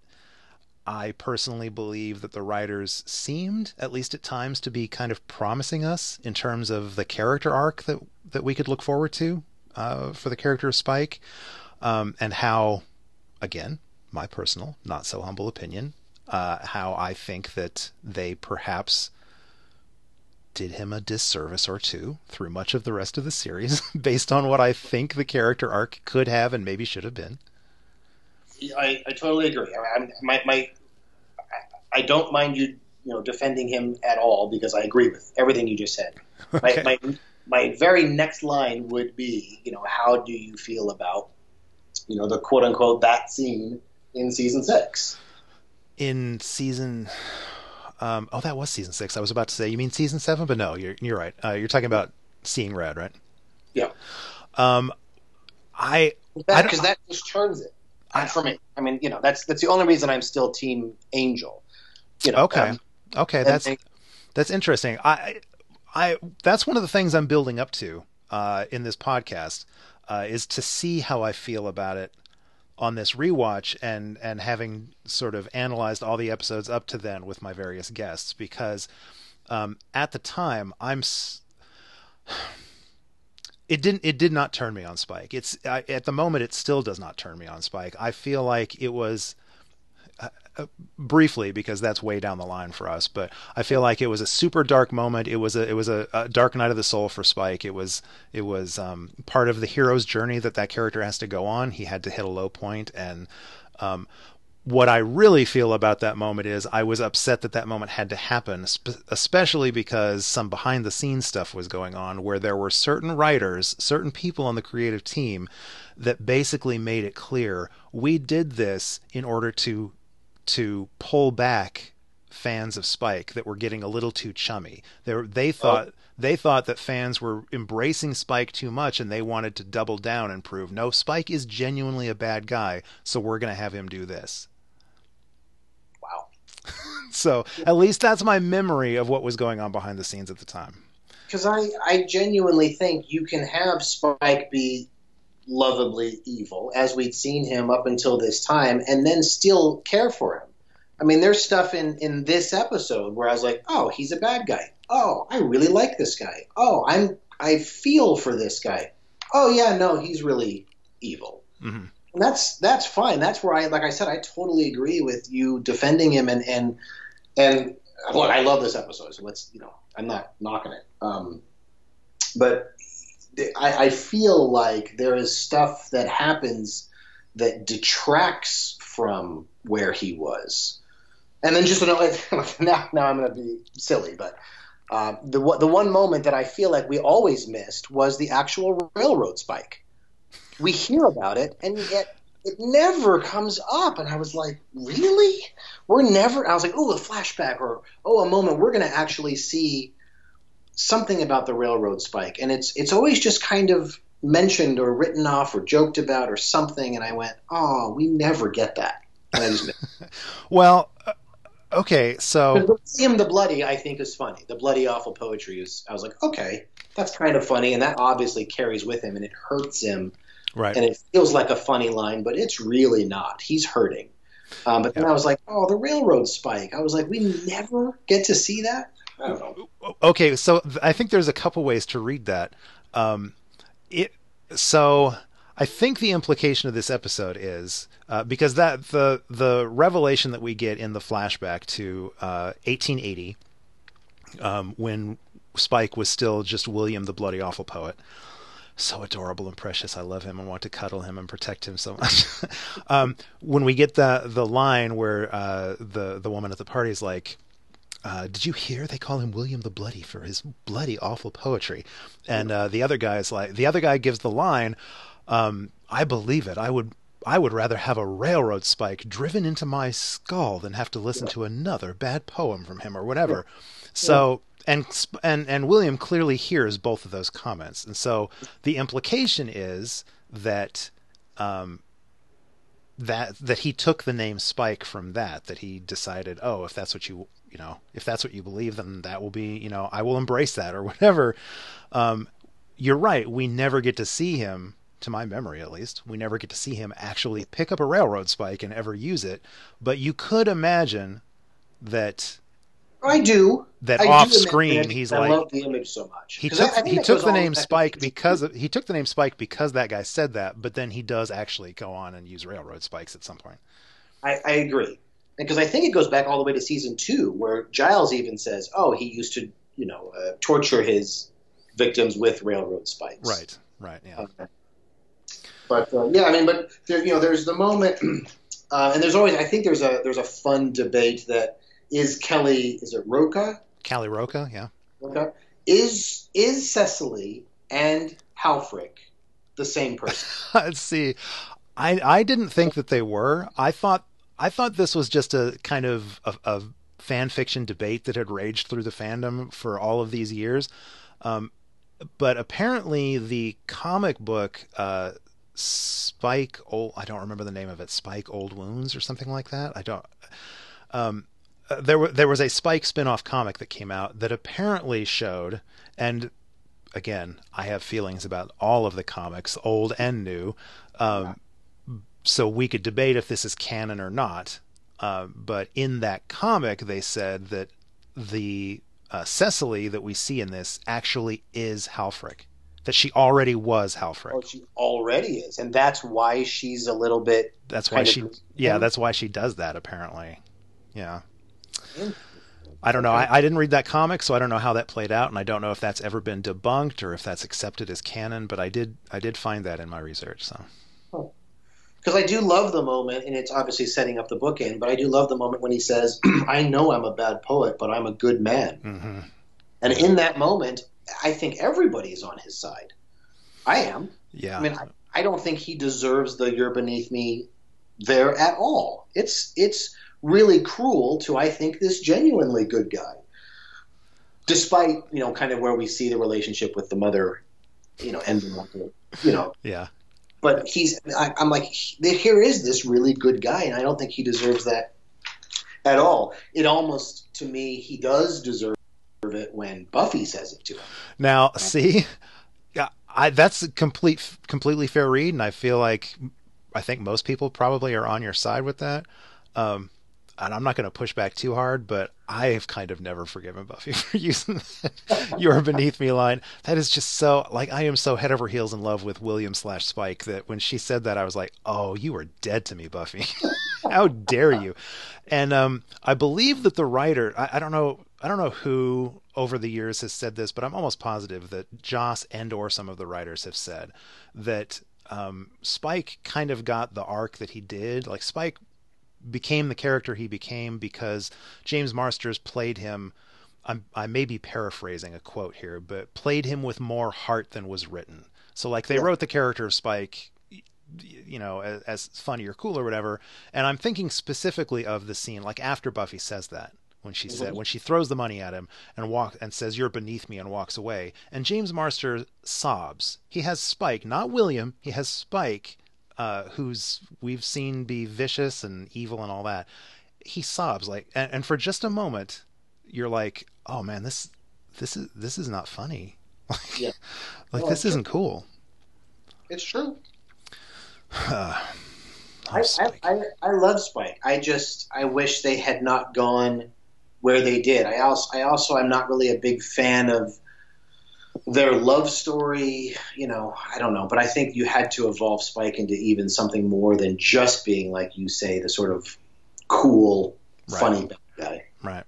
I personally believe that the writers seemed, at least at times, to be kind of promising us in terms of the character arc that that we could look forward to uh, for the character of Spike, um, and how, again, my personal, not so humble opinion, uh, how I think that they perhaps did him a disservice or two through much of the rest of the series [LAUGHS] based on what I think the character arc could have and maybe should have been. I, I totally agree. I, my, my, I don't mind you, you know, defending him at all because I agree with everything you just said. [LAUGHS] Okay. My, my, my very next line would be, you know, how do you feel about, you know, the quote unquote that scene in season six? In season, um, oh, that was season six. I was about to say, you mean season seven, but no, you're you're right. Uh, you're talking about seeing red, right? Yeah. Um, I because that, that, just turns it I, for me. I mean, you know, that's that's the only reason I'm still Team Angel. You know, okay, um, okay, that's they, that's interesting. I I that's one of the things I'm building up to uh, in this podcast uh, is to see how I feel about it on this rewatch and and having sort of analyzed all the episodes up to then with my various guests because um, at the time I'm s- it didn't it did not turn me on Spike. It's I, at the moment it still does not turn me on Spike. I feel like it was briefly because that's way down the line for us but i feel like it was a super dark moment it was a it was a, a dark night of the soul for spike it was it was um, part of the hero's journey that that character has to go on he had to hit a low point. and um, what I really feel about that moment is I was upset that that moment had to happen, especially because some behind the scenes stuff was going on where there were certain writers, certain people on the creative team that basically made it clear we did this in order to to pull back fans of Spike that were getting a little too chummy. They they thought oh. they thought that fans were embracing Spike too much and they wanted to double down and prove no Spike is genuinely a bad guy, so we're going to have him do this. Wow. [LAUGHS] so at least that's my memory of what was going on behind the scenes at the time. Because I, I genuinely think you can have Spike be lovably evil, as we'd seen him up until this time, and then still care for him. I mean, there's stuff in, in this episode where I was like, oh, he's a bad guy. Oh, I really like this guy. Oh, I'm I feel for this guy. Oh yeah, no, he's really evil. Mm-hmm. And that's that's fine. That's where I like I said, I totally agree with you defending him and and and look, I love this episode, so let's you know, I'm not knocking it. Um, but I, I feel like there is stuff that happens that detracts from where he was. And then just [LAUGHS] now, now I'm going to be silly, but uh, the the one moment that I feel like we always missed was the actual railroad spike. We hear about it, and yet it never comes up. And I was like, really? We're never. I was like, oh, a flashback or oh, a moment. We're going to actually see something about the railroad spike, and it's it's always just kind of mentioned or written off or joked about or something. And I went, oh, we never get that. [LAUGHS] well. Uh, okay, so him the bloody I think is funny. The bloody awful poetry is. I was like, okay, that's kind of funny, and that obviously carries with him, and it hurts him Right. And it feels like a funny line, but it's really not. He's hurting. Um, but then I was like, oh, the railroad spike. I was like, we never get to see that. I know. Okay, so I think there's a couple ways to read that. Um, it so I think the implication of this episode is uh, because that the the revelation that we get in the flashback to uh, 1880, um, when Spike was still just William the Bloody Awful Poet so adorable and precious. I love him and want to cuddle him and protect him so much. [LAUGHS] um, when we get the the line where uh, the the woman at the party is like, uh, "Did you hear? They call him William the Bloody for his bloody awful poetry," and uh, the other guy is like, the other guy gives the line, um, "I believe it. I would." I would rather have a railroad spike driven into my skull than have to listen to another bad poem from him or whatever. So and and and William clearly hears both of those comments, and so the implication is that um, that that he took the name Spike from that. That he decided, oh, if that's what you you know, if that's what you believe, then that will be you know, I will embrace that or [LAUGHS] whatever. Um, you're right. We never get to see him, to my memory at least. We never get to see him actually pick up a railroad spike and ever use it. But you could imagine that I do. That I off screen, he's I like, I love the image so much. He took I, he took the name Spike because of, he took the name Spike because that guy said that, but then he does actually go on and use railroad spikes at some point. I, I agree, because I think it goes back all the way to season two, where Giles even says, "Oh, he used to, you know, uh, torture his victims with railroad spikes." Right. Right. Yeah. Uh, but uh, yeah, I mean, but there, you know, there's the moment, [CLEARS THROAT] uh, and there's always I think there's a there's a fun debate that is Kali. Is it Rocha? Kali Rocha, yeah. Rocha is is Cecily and Halfrek the same person? [LAUGHS] Let's see. I I didn't think that they were. I thought I thought this was just a kind of a, a fan fiction debate that had raged through the fandom for all of these years. Um, but apparently, the comic book uh, Spike Old I don't remember the name of it. Spike Old Wounds or something like that. I don't. Um, there there was a Spike spin-off comic that came out that apparently showed and again, I have feelings about all of the comics, old and new. Um, so we could debate if this is canon or not. Uh, but in that comic, they said that the uh, Cecily that we see in this actually is Halfrek. That she already was Halfrek. Oh, she already is, and that's why she's a little bit. That's why she. Yeah, that's why she does that. Apparently, yeah. I don't know. I, I, didn't read that comic, so I don't know how that played out, and I don't know if that's ever been debunked or if that's accepted as canon. But I did, I did find that in my research. So, because I do love the moment, and it's obviously setting up the book bookend. But I do love the moment when he says, [CLEARS THROAT] "I know I'm a bad poet, but I'm a good man." hmm And in that moment, I think everybody's on his side. I am. Yeah. I mean, I, I don't think he deserves the "you're beneath me" there at all. It's it's really cruel to I think this genuinely good guy, despite you know kind of where we see the relationship with the mother, you know, ending up, you know. yeah. But he's I, I'm like he- here is this really good guy, and I don't think he deserves that at all. It almost to me he does deserve it when Buffy says it to him. Now, see, I that's a complete, completely fair read, and I feel like I think most people probably are on your side with that. Um, and I'm not going to push back too hard, but I have kind of never forgiven Buffy [LAUGHS] for using that "You are beneath me" line. That is just so like I am so head over heels in love with William slash Spike that when she said that, I was like, "Oh, you are dead to me, Buffy! [LAUGHS] How dare you?" And um, I believe that the writer, I, I don't know, I don't know who over the years has said this, but I'm almost positive that Joss and or some of the writers have said that um, Spike kind of got the arc that he did. Like Spike became the character he became because James Marsters played him. I'm, I may be paraphrasing a quote here, but played him with more heart than was written. So, like, they Yeah. wrote the character of Spike, you know, as, as funny or cool or whatever. And I'm thinking specifically of the scene, like after Buffy says that, when she said, Mhm. when she throws the money at him and walk and says, "You're beneath me," and walks away. And James Marster sobs. He has Spike, not William. He has Spike uh, who's we've seen be vicious and evil and all that, he sobs like, and, and for just a moment, you're like, oh man, this this is this is not funny. [LAUGHS] Like, Yeah. like No, this isn't cool. It's true. oh, [SIGHS] I, I, I, I love Spike. I just I wish they had not gone where they did. I also I also I'm not really a big fan of their love story. You know, I don't know, but I think you had to evolve Spike into even something more than just being like you say the sort of cool, Right. funny guy. Right.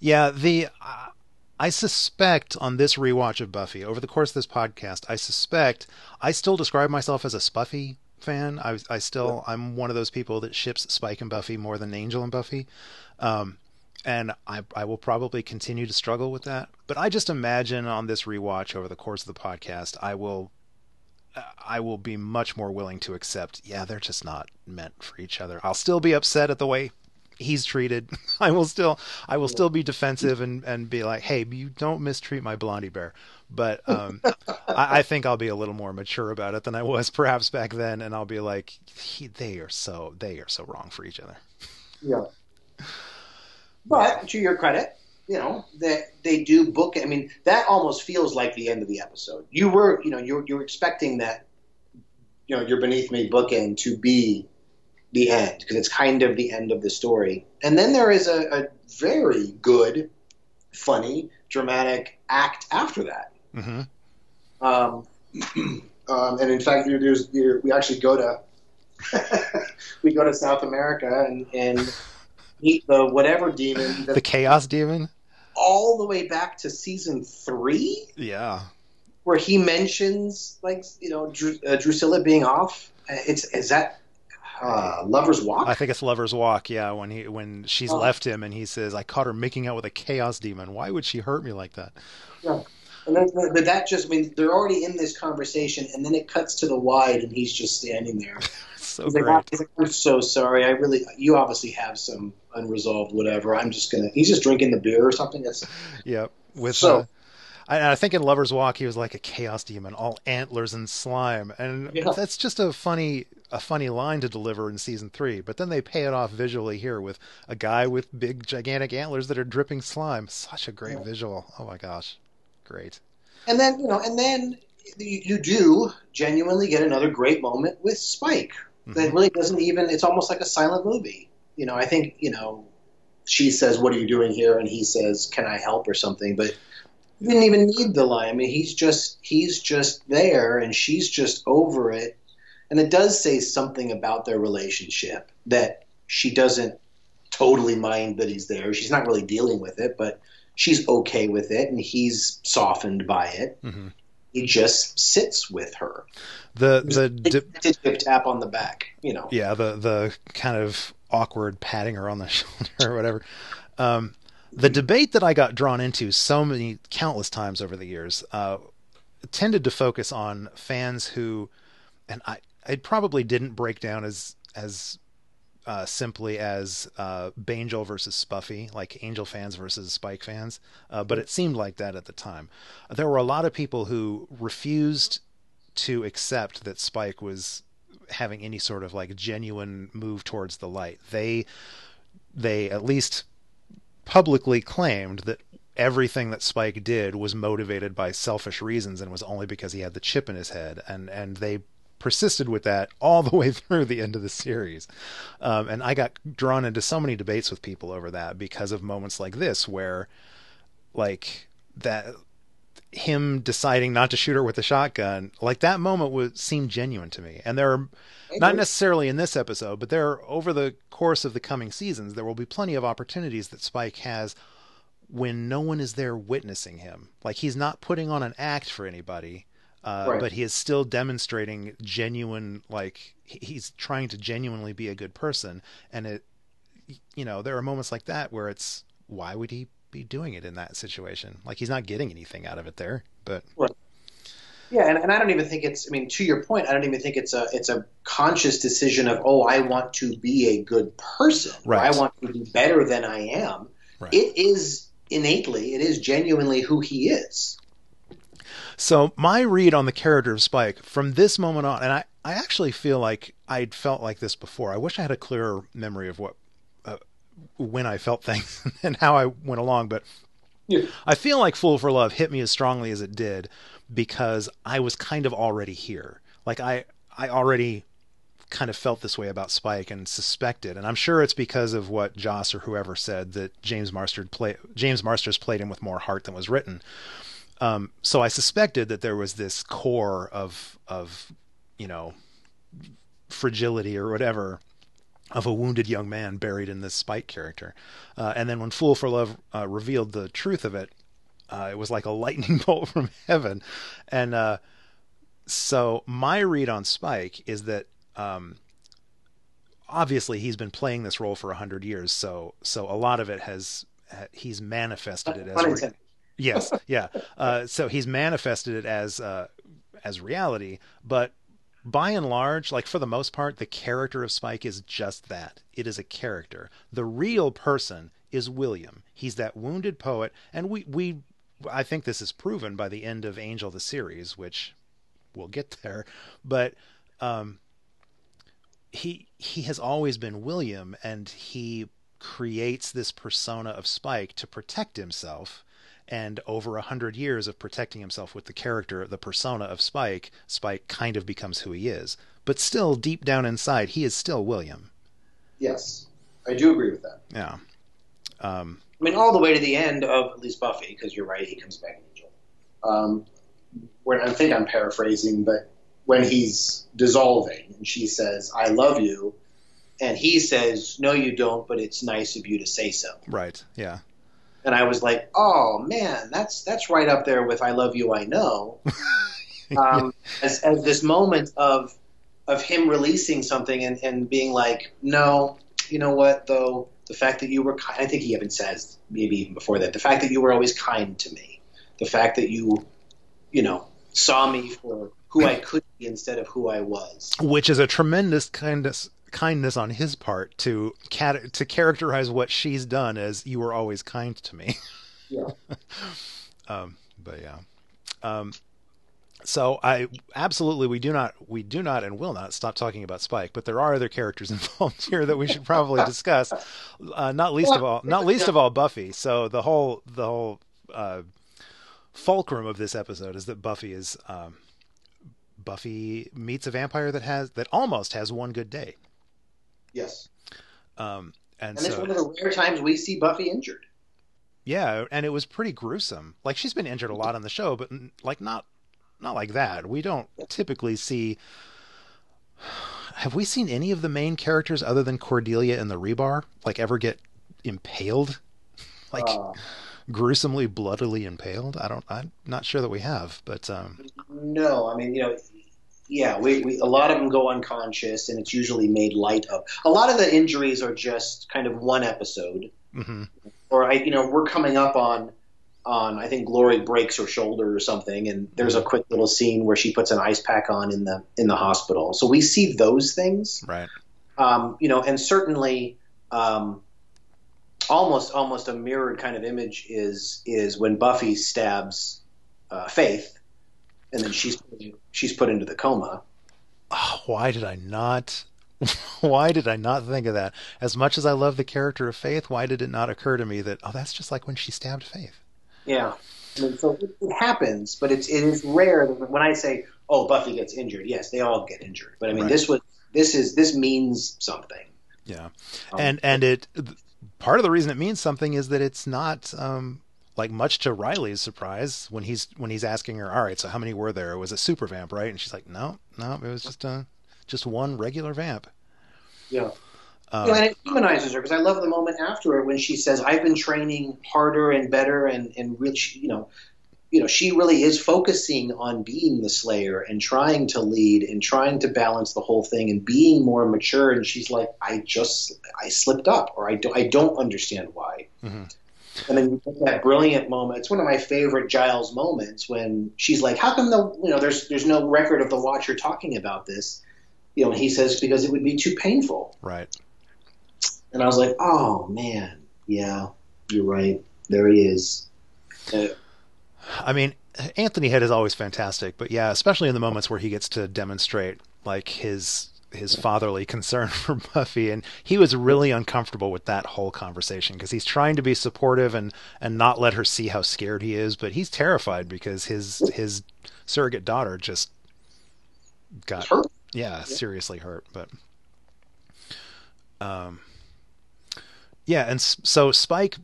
Yeah, the uh, I suspect on this rewatch of Buffy over the course of this podcast, I suspect I still describe myself as a Spuffy fan. I I still I'm one of those people that ships Spike and Buffy more than Angel and Buffy. Um and I I will probably continue to struggle with that. But I just imagine on this rewatch over the course of the podcast, I will I will be much more willing to accept, yeah, they're just not meant for each other. I'll still be upset at the way he's treated. [LAUGHS] I will still I will still be defensive and, and be like, hey, you don't mistreat my blondie bear. But um, I, I think I'll be a little more mature about it than I was [LAUGHS] perhaps back then, and I'll be like, he, they are so they are so wrong for each other. Yeah. But to your credit, you know that they do book. I mean, that almost feels like the end of the episode. You were, you know, you're you're expecting that, you know, you're beneath me bookend to be the end because it's kind of the end of the story. And then there is a, a very good, funny, dramatic act after that. hmm Um, [CLEARS THROAT] um, and in fact, there- there's there, we actually go to [LAUGHS] we go to South America and and meet the whatever demon The that chaos demon. all the way back to season three, Yeah. where he mentions like you know Dru- uh, Drusilla being off. Uh, It's is that uh, Lover's Walk? I think it's Lover's Walk. Yeah, when he when she's Oh. left him and he says, "I caught her making out with a chaos demon. Why would she hurt me like that?" And then, but that just I mean they're already in this conversation, and then it cuts to the wide, and he's just standing there. [LAUGHS] So He's like, great. he's like, I'm so sorry. I really, you obviously have some unresolved whatever. I'm just gonna. He's just drinking the beer or something. That's yeah. With So- uh, I, I think in Lover's Walk he was like a chaos demon, all antlers and slime, and Yeah. that's just a funny a funny line to deliver in season three. But then they pay it off visually here with a guy with big gigantic antlers that are dripping slime. Such a great Yeah. visual. Oh my gosh, great. and then you know, and then you, do genuinely get another great moment with Spike. That Mhm. really doesn't even. It's almost like a silent movie. You know, I think you know, she says, "What are you doing here?" and he says, "Can I help?" or something. But you didn't even need the lie. I mean, he's just he's just there, and she's just over it. And it does say something about their relationship that she doesn't totally mind that he's there. She's not really dealing with it, but she's okay with it, and he's softened by it Mhm. he just sits with her. The the tap on the back, you know. Yeah, the the kind of awkward patting her on the [LAUGHS] shoulder or whatever. Um, the debate that I got drawn into so many countless times over the years uh, tended to focus on fans who, and I it probably didn't break down as as uh, simply as uh, Bangel versus Spuffy, like Angel fans versus Spike fans, uh, but it seemed like that at the time. There were a lot of people who refused to accept that Spike was having any sort of like genuine move towards the light. They they at least publicly claimed that everything that Spike did was motivated by selfish reasons and was only because he had the chip in his head and and they persisted with that all the [LAUGHS] way through the end of the series. Um, and I got drawn into so many debates with people over that because of moments like this where like that him deciding not to shoot her with a shotgun, like that moment would seem genuine to me. And there are not necessarily in this episode, but there are over the course of the coming seasons, there will be plenty of opportunities that Spike has when no one is there witnessing him. Like he's not putting on an act for anybody. Uh, right. but he is still demonstrating genuine like he's trying to genuinely be a good person and it you know there are moments like that where it's why would he be doing it in that situation like he's not getting anything out of it there but right. yeah and, and i don't even think it's i mean to your point i don't even think it's a it's a conscious decision of oh i want to be a good person right. i want to be better than i am right. it is innately it is genuinely who he is so my read on the character of Spike from this moment on, and I, I actually feel like I'd felt like this before. I wish I had a clearer memory of what when I felt things [LAUGHS] and how I went along, but yeah. I feel like Fool for Love hit me as strongly as it did because I was kind of already here. Like I I already kind of felt this way about Spike and suspected, and I'm sure it's because of what Joss or whoever said that James Marsters play James Marsters played him with more heart than was written. Um, so I suspected that there was this core of of you know fragility or whatever of a wounded young man buried in this Spike character. Uh, and then when Fool for Love uh, revealed the truth of it, uh, it was like a lightning [LAUGHS] bolt from heaven. And uh, so my read on Spike is that um, obviously he's been playing this role for a hundred years, so so a lot of it has he's manifested it as yes, yeah. Uh, so he's manifested it as uh, as reality, but by and large, like for the most part, the character of Spike is just that. It is a character. The real person is William. He's that wounded poet, and we we I think this is proven by the end of Angel the series, which we'll get there, but um, he he has always been William, and he creates this persona of Spike to protect himself and over a hundred years of protecting himself with the character, the persona of Spike, Spike kind of becomes who he is. But still, deep down inside, he is still William. Yes, I do agree with that. Yeah. Um, I mean, all the way to the end of at least Buffy, because you're right, he comes back Angel. Um, when I think I'm paraphrasing, but when he's dissolving and she says, "I love you," and he says, "No, you don't, but it's nice of you to say so." Right. Yeah and I was like, "Oh man, that's that's right up there with I love you, I know." [LAUGHS] um, as, as this moment of of him releasing something and, and being like, "No, you know what though." The fact that you were, kind, I think he even says, maybe even before that, the fact that you were always kind to me, the fact that you, you know, saw me for who I could be instead of who I was. Which is a tremendous kindness kindness on his part to cat- to characterize what she's done as you were always kind to me. [LAUGHS] Yeah. [LAUGHS] um, but yeah. Um, so I absolutely we do not we do not and will not stop talking about Spike, but there are other characters [LAUGHS] involved here that we should probably discuss. Uh, not least of all, not least of all Buffy. So the whole the whole uh, fulcrum of this episode is that Buffy is um, Buffy meets a vampire that has that almost has one good day. Yes. Um, and, and so, it's one of the rare times we see Buffy injured. Yeah, and it was pretty gruesome. Like she's been injured a lot on the show, but like not not like that. We don't typically see. Have we seen any of the main characters other than Cordelia and the Rebar like ever get impaled? [LAUGHS] Like, uh, gruesomely, bloodily impaled? I don't. I'm not sure that we have, but um, No, I mean, you know, yeah, we, we a lot of them go unconscious, and it's usually made light of. A lot of the injuries are just kind of one episode, hmm or I, you know, we're coming up on on I think Glory breaks her shoulder or something, and there's a quick little scene where she puts an ice pack on in the in the hospital. So we see those things, right. um, you know, and certainly. Um, Almost, almost a mirrored kind of image is is when Buffy stabs uh, Faith, and then she's she's put into the coma. Oh, why did I not? [LAUGHS] Why did I not think of that? As much as I love the character of Faith, why did it not occur to me that oh, that's just like when she stabbed Faith? Yeah. I mean, so it, it happens, but it's it is rare when I say, "Oh, Buffy gets injured," yes, they all get injured. But I mean, Right. this was this is this means something. Yeah, Um, and and it part of the reason it means something is that it's not um, like much to Riley's surprise when he's when he's asking her, all right, so how many were there? Was it super vamp, right? And she's like, no, no, it was just a just one regular vamp. Yeah. Um, You know, and it humanizes her because I love the moment after it when she says, "I've been training harder and better," and and rich. You know, you know, she really is focusing on being the Slayer and trying to lead and trying to balance the whole thing and being more mature. And she's like, "I just I slipped up, or I don't I don't understand why." Mhm. And then you get that brilliant moment. It's one of my favorite Giles moments when she's like, "How come the you know there's there's no record of the Watcher talking about this?" You know, and he says because it would be too painful. right. And I was like, oh man, yeah, you're right. There he is. Uh, I mean, Anthony Head is always fantastic, but yeah, especially in the moments where he gets to demonstrate like his his fatherly concern [LAUGHS] for Buffy, and he was really uncomfortable with that whole conversation because he's trying to be supportive and and not let her see how scared he is, but he's terrified because his his surrogate daughter just got hurt. yeah, seriously hurt. But um, yeah, and so Spike,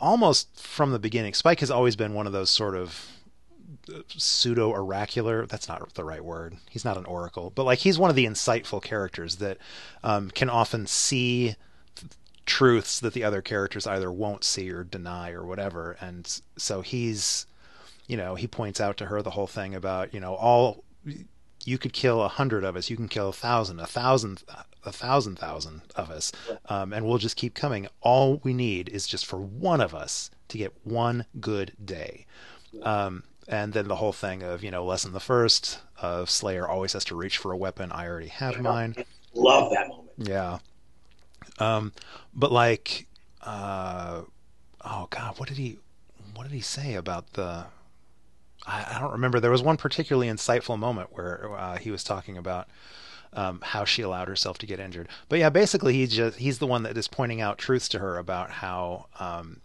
almost from the beginning, Spike has always been one of those sort of pseudo oracular. That's not the right word. He's not an oracle, but like he's one of the insightful characters that um, can often see th- truths that the other characters either won't see or deny or whatever. And so he's, you know, he points out to her the whole thing about you know all you could kill a hundred of us, you can kill a thousand, a thousand, a thousand thousand of us, um, and we'll just keep coming. All we need is just for one of us to get one good day. Um, and then the whole thing of you know lesson the first of Slayer always has to reach for a weapon. I already have mine. Love that moment. Yeah. Um, but like, uh, oh god, what did he, what did he say about the? I, I don't remember. There was one particularly insightful moment where uh, he was talking about um, how she allowed herself to get injured. But yeah, basically he's just he's the one that is pointing out truths to her about how, um,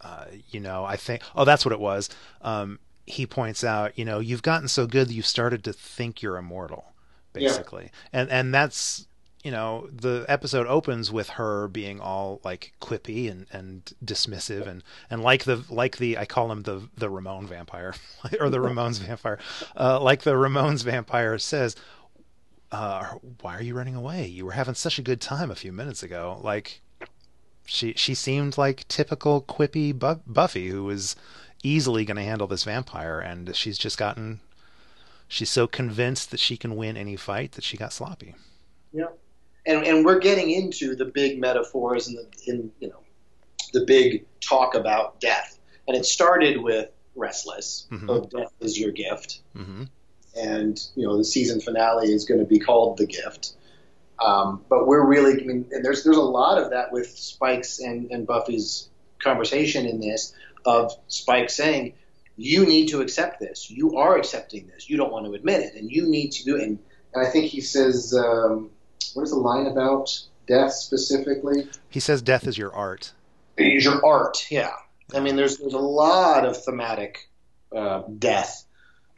uh, you know, I think oh that's what it was. Um, he points out, you know, you've gotten so good that you've started to think you're immortal, Yeah. basically, and and that's you know the episode opens with her being all like quippy and and dismissive and and like the like the I call him the the Ramone vampire [LAUGHS] or the Ramones [LAUGHS] vampire uh, like the Ramones vampire says uh, why are you running away you were having such a good time a few minutes ago like she she seemed like typical quippy Bu- Buffy who was easily going to handle this vampire and she's just gotten she's so convinced that she can win any fight that she got sloppy Yeah. And and we're getting into the big metaphors and the in you know the big talk about death. And it started with Restless. Mhm. Oh, death is your gift. hmm and you know the season finale is going to be called the gift. Um, but we're really, I mean, and there's there's a lot of that with Spike's and, and Buffy's conversation in this of Spike saying, "You need to accept this. You are accepting this. You don't want to admit it, and you need to do it." And, and I think he says, um, "What is the line about death specifically?" he says death is your art Is your art, yeah. I mean, there's there's a lot of thematic uh, death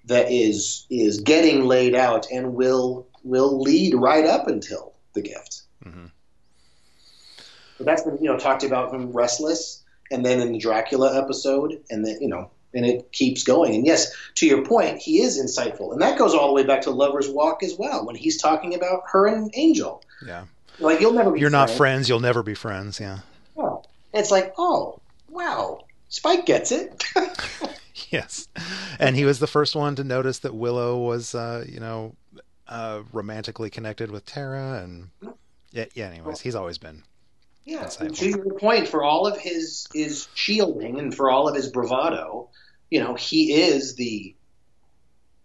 that is is getting laid out and will will lead right up until the gift. Mm-hmm. But that's been you know talked about from Restless, and then in the Dracula episode, and then you know, and it keeps going. And yes, to your point, he is insightful, and that goes all the way back to Lover's Walk as well, when he's talking about her and Angel. yeah Like you'll never be you're not friends. friends you'll never be friends yeah Oh. It's like, oh, wow, Spike gets it. [LAUGHS] [LAUGHS] yes, and he was the first one to notice that Willow was, uh, you know, uh, romantically connected with Tara, and yeah, yeah. Anyways, he's always been. Yeah, Insightful. to your point, for all of his his shielding and for all of his bravado, you know, he is the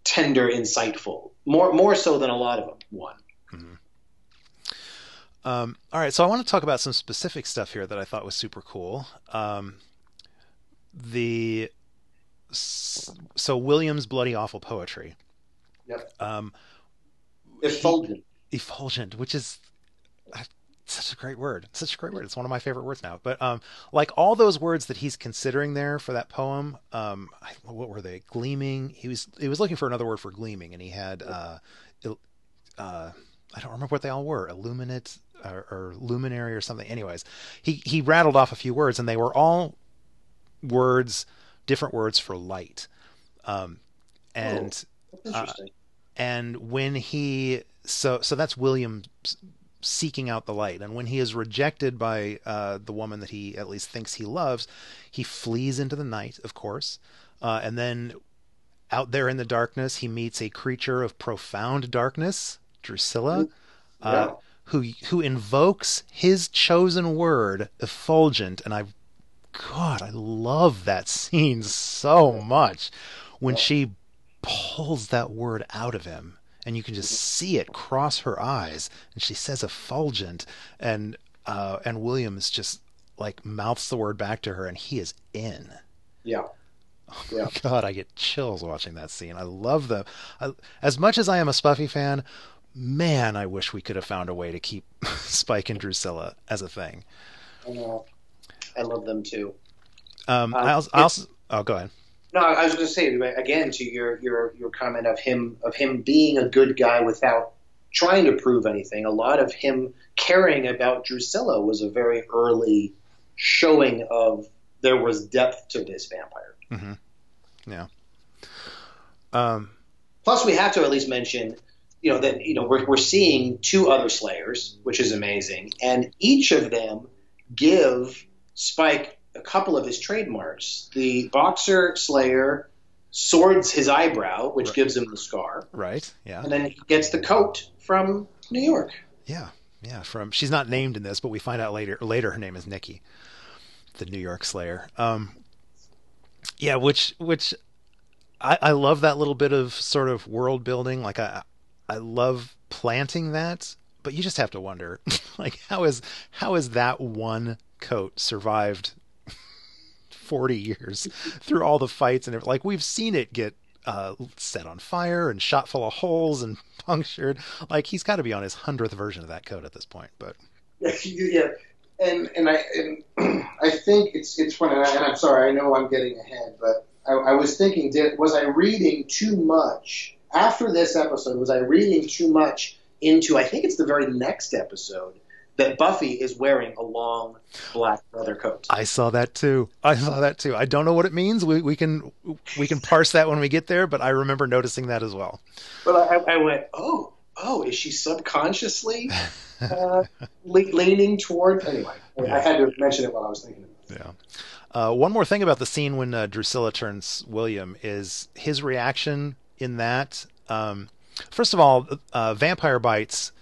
tender, insightful, more more so than a lot of them. One. Um, all right, so I want to talk about some specific stuff here that I thought was super cool. Um, the so Williams' bloody awful poetry, Yep. um, Effulgent. effulgent, which is uh, such a great word. Such a great word. It's one of my favorite words now. But um, like all those words that he's considering there for that poem, um, I, what were they? Gleaming. He was he was looking for another word for gleaming, and he had uh, uh, I don't remember what they all were. Illuminate or, or luminary or something. Anyways, he he rattled off a few words, and they were all words, different words for light. Um, and That's interesting. And when he so so that's William seeking out the light. And when he is rejected by uh, the woman that he at least thinks he loves he flees into the night of course. Uh, and then out there in the darkness he meets a creature of profound darkness drusilla uh, Yeah. who who invokes his chosen word effulgent. And i god i love that [LAUGHS] scene so much. When she pulls that word out of him and you can just see it cross her eyes and she says effulgent and uh and williams just like mouths the word back to her and he is in yeah. Oh Yeah. god i get chills watching that scene i love the I, as much as i am a spuffy fan man i wish we could have found a way to keep [LAUGHS] spike and drusilla as a thing I know. I love them too. um Uh, i also, I also oh go ahead No, I was going to say again to your your your comment of him of him being a good guy without trying to prove anything. A lot of him caring about Drusilla was a very early showing of there was depth to this vampire. yeah um Plus, we have to at least mention, you know, that you know we're we're seeing two other Slayers, which is amazing, and each of them give Spike a couple of his trademarks. The Boxer Slayer swords his eyebrow, which Right. gives him the scar, right yeah and then he gets the coat from New York. Yeah, yeah. From she's not named in this, but we find out later. Later, her name is Nikki, the New York Slayer. Um, yeah, which which I, I love that little bit of sort of world building. Like I I love planting that, but you just have to wonder, [LAUGHS] like how is how is that one coat survived forty years through all the fights and? Like we've seen it get uh, set on fire and shot full of holes and [LAUGHS] punctured. Like he's got to be on his hundredth version of that coat at this point. But yeah, and and I and [CLEARS THROAT] I think it's it's funny, and, I, I'm sorry, I know I'm getting ahead, but I, I was thinking, did was I reading too much after this episode? Was I reading too much into? I think it's the very next episode that Buffy is wearing a long black leather coat. I saw that too. I saw that too. I don't know what it means. We we can we can parse that when we get there. But I remember noticing that as well. But I, I went, oh, oh, is she subconsciously uh, le- leaning toward? Anyway, I had to mention it while I was thinking about it. Yeah. Uh, one more thing about the scene when uh, Drusilla turns William is his reaction in that. Um, first of all, uh, vampire bites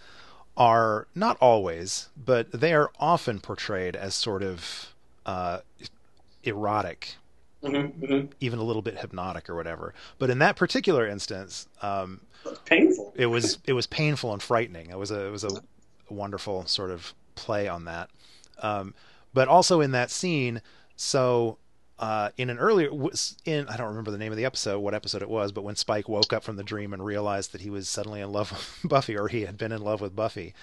are not always, but they are often portrayed as sort of uh, erotic, Mm-hmm, mm-hmm. even a little bit hypnotic or whatever. But in that particular instance, um, Painful. it was it was painful and frightening. It was a it was a wonderful sort of play on that. Um, but also in that scene, so uh, in an earlier in I don't remember the name of the episode, what episode it was, but when Spike woke up from the dream and realized that he was suddenly in love [LAUGHS] with Buffy, or he had been in love with Buffy,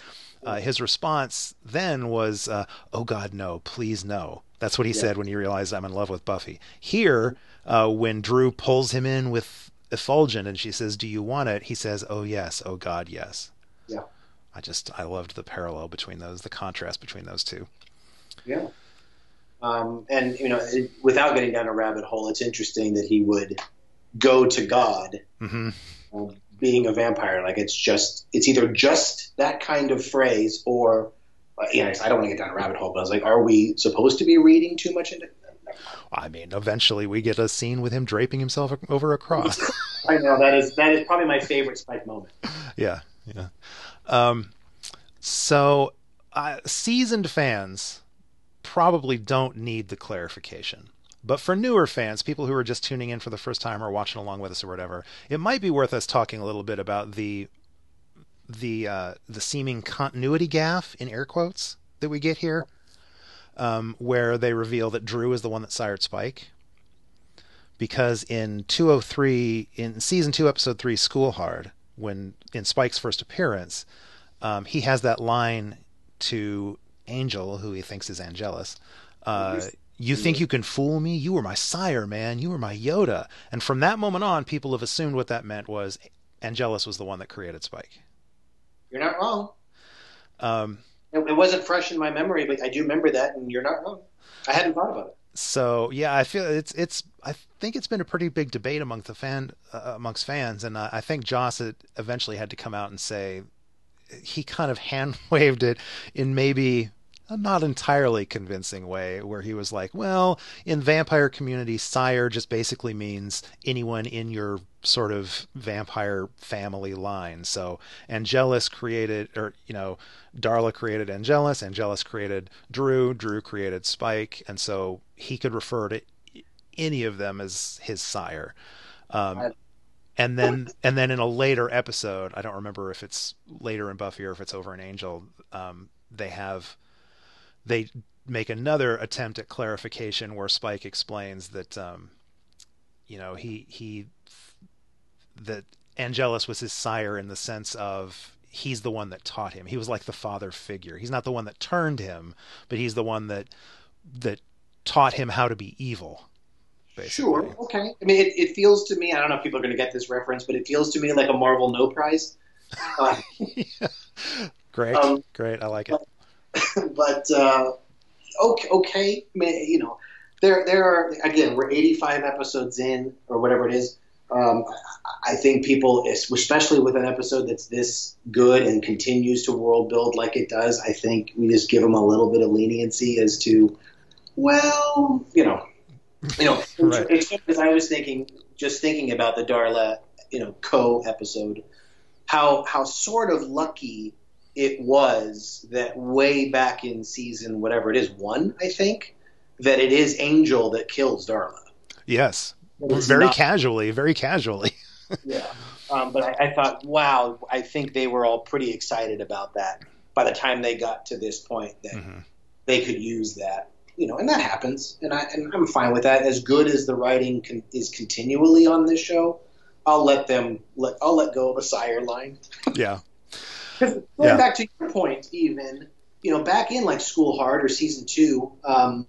uh, his response then was, uh, "Oh God, no! Please no!" That's what he said when he realized I'm in love with Buffy. Here, uh, when Drew pulls him in with effulgent and she says, "Do you want it?" He says, "Oh yes, oh God, yes." Yeah. I just I loved the parallel between those, the contrast between those two. Yeah. Um, and you know, it, without getting down a rabbit hole, it's interesting that he would go to God, hmm um, being a vampire. Like it's just, it's either just that kind of phrase, or uh, you know, I don't want to get down a rabbit hole, but I was like, are we supposed to be reading too much into? I mean, eventually we get a scene with him draping himself over a cross. [LAUGHS] I know that is that is probably my favorite Spike moment. [LAUGHS] yeah, yeah. Um, so uh, seasoned fans probably don't need the clarification. But for newer fans, people who are just tuning in for the first time or watching along with us or whatever, it might be worth us talking a little bit about the the uh, the seeming continuity gaff in air quotes that we get here, um, where they reveal that Drew is the one that sired Spike. Because in 203, in season two, episode three, School Hard, when in Spike's first appearance, um, he has that line to Angel, who he thinks is Angelus. Uh, you think you can fool me? You were my sire, man. You were my Yoda. And from that moment on, people have assumed what that meant was Angelus was the one that created Spike. You're not wrong. Um, it, it wasn't fresh in my memory, but I do remember that, and you're not wrong. I hadn't thought about it. So yeah, I feel it's it's. I think it's been a pretty big debate among the fan uh, amongst fans, and uh, I think Joss eventually had to come out and say he kind of [LAUGHS] hand waved it in maybe a not entirely convincing way where he was like, well, in vampire community, sire just basically means anyone in your sort of vampire family line. So Angelus created, or, you know, Darla created Angelus, Angelus created Drew, Drew created Spike, and so he could refer to any of them as his sire. Um, and then and then in a later episode, I don't remember if it's later in Buffy or if it's over in Angel, um, they have they make another attempt at clarification where Spike explains that um, you know he he that Angelus was his sire in the sense of he's the one that taught him. He was like the father figure. He's not the one that turned him, but he's the one that that taught him how to be evil. Basically. Sure. Okay. I mean, it, it feels to me. I don't know if people are going to get this reference, but it feels to me like a Marvel No Prize. Uh, yeah. [LAUGHS] Great. Um, Great. I like it. but [LAUGHS] uh, okay, okay, you know, there there are again we're 85 episodes in or whatever it is. Um, I think people, especially with an episode that's this good and continues to world build like it does, I think we just give them a little bit of leniency as to, well, you know, you know, [LAUGHS] right. because I was thinking, just thinking about the Darla, you know, co episode, how how sort of lucky it was that way back in season whatever it is one I think that it is Angel that kills Darla. Yes, very not, casually, very casually. [LAUGHS] yeah, um, but I, I, thought, wow, I think they were all pretty excited about that by the time they got to this point that mm-hmm. they could use that. You know, and that happens, and I and I'm fine with that. As good as the writing con- is continually on this show, I'll let them let I'll let go of a sire line. yeah, [LAUGHS] going yeah. back to your point, even you know, back in like School Hard or season two, um,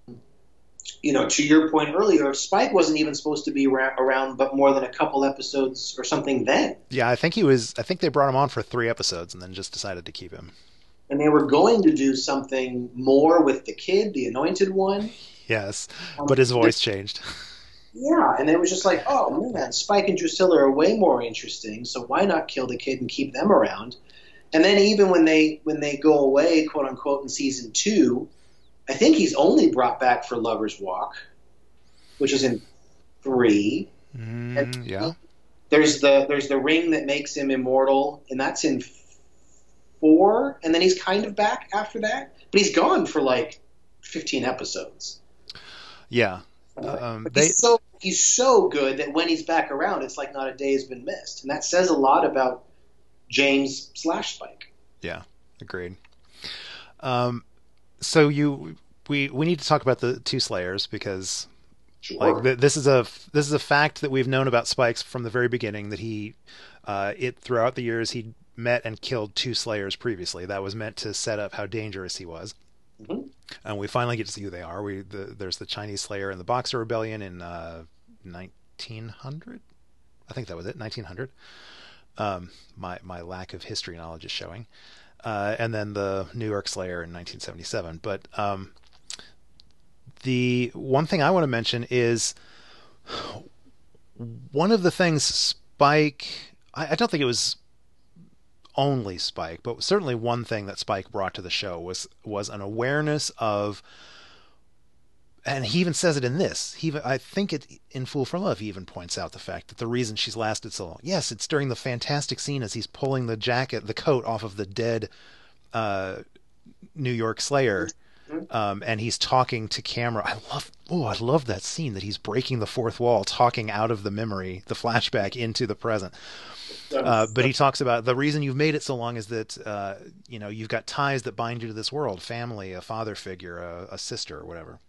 you know, to your point earlier, Spike wasn't even supposed to be ra- around, but more than a couple episodes or something then. Yeah, I think he was. I think they brought him on for three episodes and then just decided to keep him. And they were going to do something more with the kid, the Anointed One. Yes, um, but his voice changed. [LAUGHS] Yeah, and it was just like, oh man, Spike and Drusilla are way more interesting. So why not kill the kid and keep them around? And then even when they when they go away, quote unquote, in season two, I think he's only brought back for Lover's Walk, which is in three. Mm, yeah. There's the there's the ring that makes him immortal, and that's in four. And then he's kind of back after that, but he's gone for like fifteen episodes. Yeah. Um, they... he's so he's so good that when he's back around, it's like not a day has been missed, and that says a lot about James slash Spike. Yeah, agreed. Um, so you we we need to talk about the two Slayers because sure. like th- this is a this is a fact that we've known about Spikes from the very beginning that he uh, it throughout the years he met and killed two Slayers previously. That was meant to set up how dangerous he was. Mm-hmm. And we finally get to see who they are. We the, there's the Chinese Slayer and the Boxer Rebellion in uh, 1900. I think that was it, 1900. Um, my my lack of history knowledge is showing. Uh, and then the New York Slayer in 1977. But um, the one thing I want to mention is one of the things Spike. I, I don't think it was only Spike, but certainly one thing that Spike brought to the show was was an awareness of and he even says it in this. He, I think it in Fool for Love, he even points out the fact that the reason she's lasted so long. Yes, it's during the fantastic scene as he's pulling the jacket, the coat off of the dead uh, New York Slayer, um, and he's talking to camera. I love, oh, I love that scene that he's breaking the fourth wall, talking out of the memory, the flashback into the present. Uh, but he talks about the reason you've made it so long is that uh, you know you've got ties that bind you to this world, family, a father figure, a, a sister, or whatever.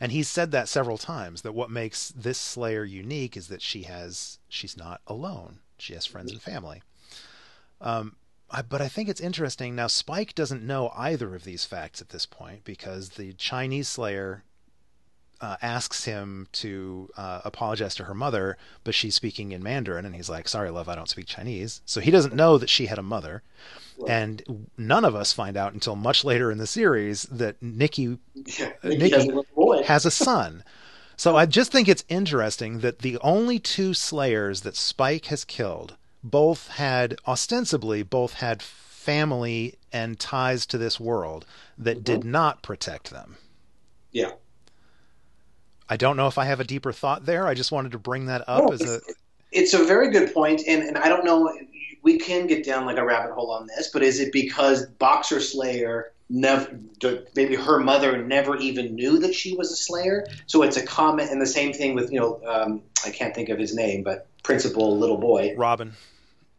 And he's said that several times that what makes this Slayer unique is that she has she's not alone. She has friends and family. Um, I, but I think it's interesting now. Spike doesn't know either of these facts at this point because the Chinese Slayer uh, asks him to uh, apologize to her mother, but she's speaking in Mandarin, and he's like, "Sorry, love, I don't speak Chinese." So he doesn't know that she had a mother, right. and none of us find out until much later in the series that Nikki, Yeah, uh, Nikki has a has a son. So I just think it's interesting that the only two Slayers that Spike has killed both had ostensibly both had family and ties to this world that did not protect them. yeah. I don't know if I have a deeper thought there. I just wanted to bring that up No, as a it's a very good point, and, and I don't know. We can get down like a rabbit hole on this, but is it because Boxer Slayer never, maybe her mother never even knew that she was a Slayer? So it's a comment, and the same thing with you know um, I can't think of his name, but Principal Little Boy Robin.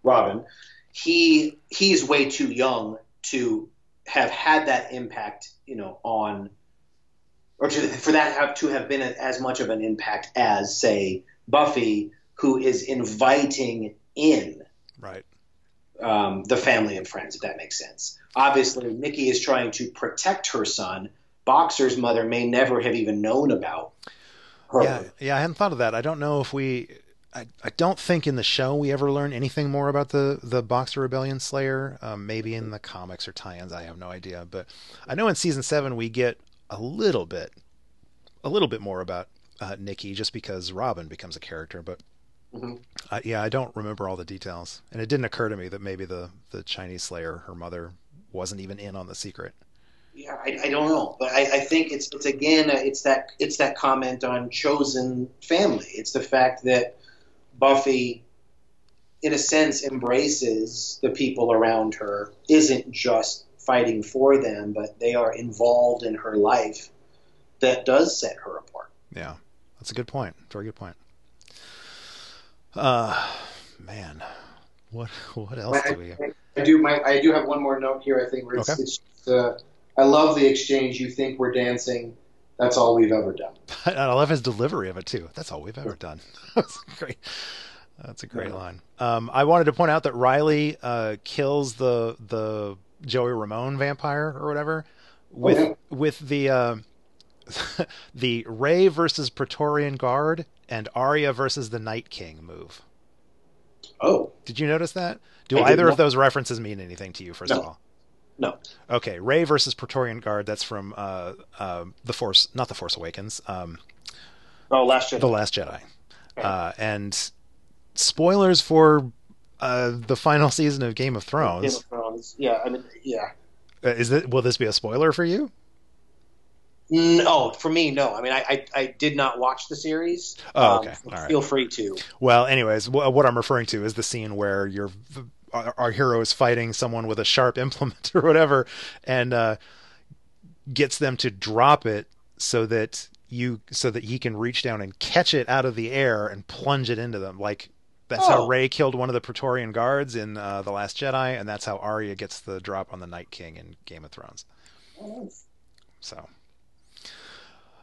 Robin. He he's way too young to have had that impact, you know, on or to, for that have to have been as much of an impact as say Buffy, who is inviting in Right. um, the family and friends, if that makes sense. Obviously, Nikki is trying to protect her son. Boxer's mother may never have even known about her. Yeah, yeah, I hadn't thought of that. I don't know if we I, I don't think in the show we ever learn anything more about the the Boxer Rebellion Slayer. Um, maybe in the comics or tie-ins, I have no idea. But I know in season seven we get a little bit, a little bit more about uh, Nikki, just because Robin becomes a character. But Mhm. uh, yeah, I don't remember all the details, and it didn't occur to me that maybe the the Chinese Slayer, her mother, wasn't even in on the secret. Yeah, I, I don't know, but I, I think it's it's again uh, it's that it's that comment on chosen family. It's the fact that Buffy, in a sense, embraces the people around her. Isn't just fighting for them, but they are involved in her life. That does set her apart. Yeah, that's a good point. Very good point. Uh, man, what what else I, do we? I, I do my I do have one more note here. I think where it's, Okay. it's uh, I love the exchange. You think we're dancing? That's all we've ever done. [LAUGHS] I love his delivery of it too. That's all we've ever done. [LAUGHS] That's great. That's a great Yeah. line. Um, I wanted to point out that Riley uh, kills the the Joey Ramone vampire or whatever with yeah. with the uh, [LAUGHS] the Rey versus Praetorian Guard and Arya versus the Night King move. Oh Did you notice that? Do I either of not. those references mean anything to you? First of all, no, okay. Rey versus Praetorian Guard. That's from uh, uh, the Force, not the Force Awakens. Um, oh, Last Jedi. the Last Jedi. Uh, and spoilers for uh, the final [LAUGHS] season of Game of Thrones. Game of Thrones. Yeah, I mean, yeah. Uh, Is it? Will this be a spoiler for you? No, for me, no. I mean, I, I, I did not watch the series. Oh, okay. Um, All right. Feel free to. Well, anyways, wh- what I'm referring to is the scene where your our, our hero is fighting someone with a sharp [LAUGHS] implement or whatever, and uh, gets them to drop it so that you so that he can reach down and catch it out of the air and plunge it into them. Like that's how Oh. Rey killed one of the Praetorian guards in uh, the Last Jedi, and that's how Arya gets the drop on the Night King in Game of Thrones. So.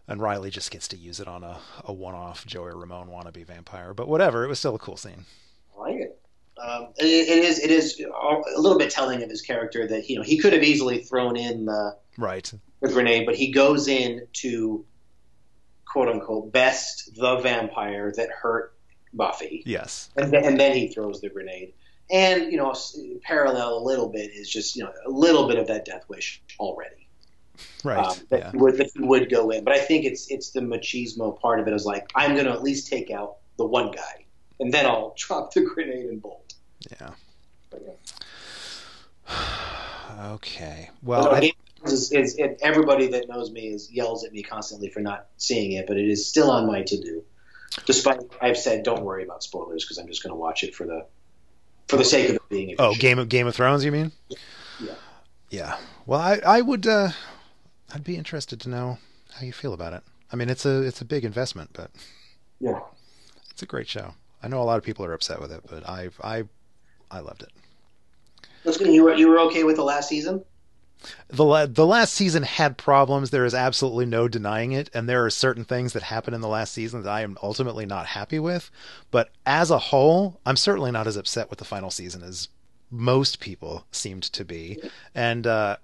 And Riley just gets to use it on a, a one-off Joey Ramone wannabe vampire, but whatever. It was still a cool scene. I like it. Um, it, it is it is a little bit telling of his character that you know he could have easily thrown in the, Right. with Renee, but he goes in to quote unquote best the vampire that hurt Buffy, Yes. and then, and then he throws the grenade. And you know, parallel a little bit is just you know a little bit of that death wish already. Right. um, that, yeah. would, that would go in. But I think it's it's the machismo part of it is like I'm going to at least take out the one guy, and then I'll [LAUGHS] drop the grenade and bolt. Yeah. But, yeah. [SIGHS] Okay. Well, I, is, is everybody that knows me is yells at me constantly for not seeing it, but it is still on my to do. Despite I've said don't worry about spoilers because I'm just going to watch it for the for the sake of it being. Oh, Game of Game of Thrones, you mean? Yeah. Yeah. Well, I I would uh, I'd be interested to know how you feel about it. I mean, it's a it's a big investment, but Yeah. it's a great show. I know a lot of people are upset with it, but I I I loved it. Let's go. You were you were okay with the last season? The la- the last season had problems. There is absolutely no denying it, and there are certain things that happen in the last season that I am ultimately not happy with. But as a whole, I'm certainly not as upset with the final season as most people seemed to be. And uh,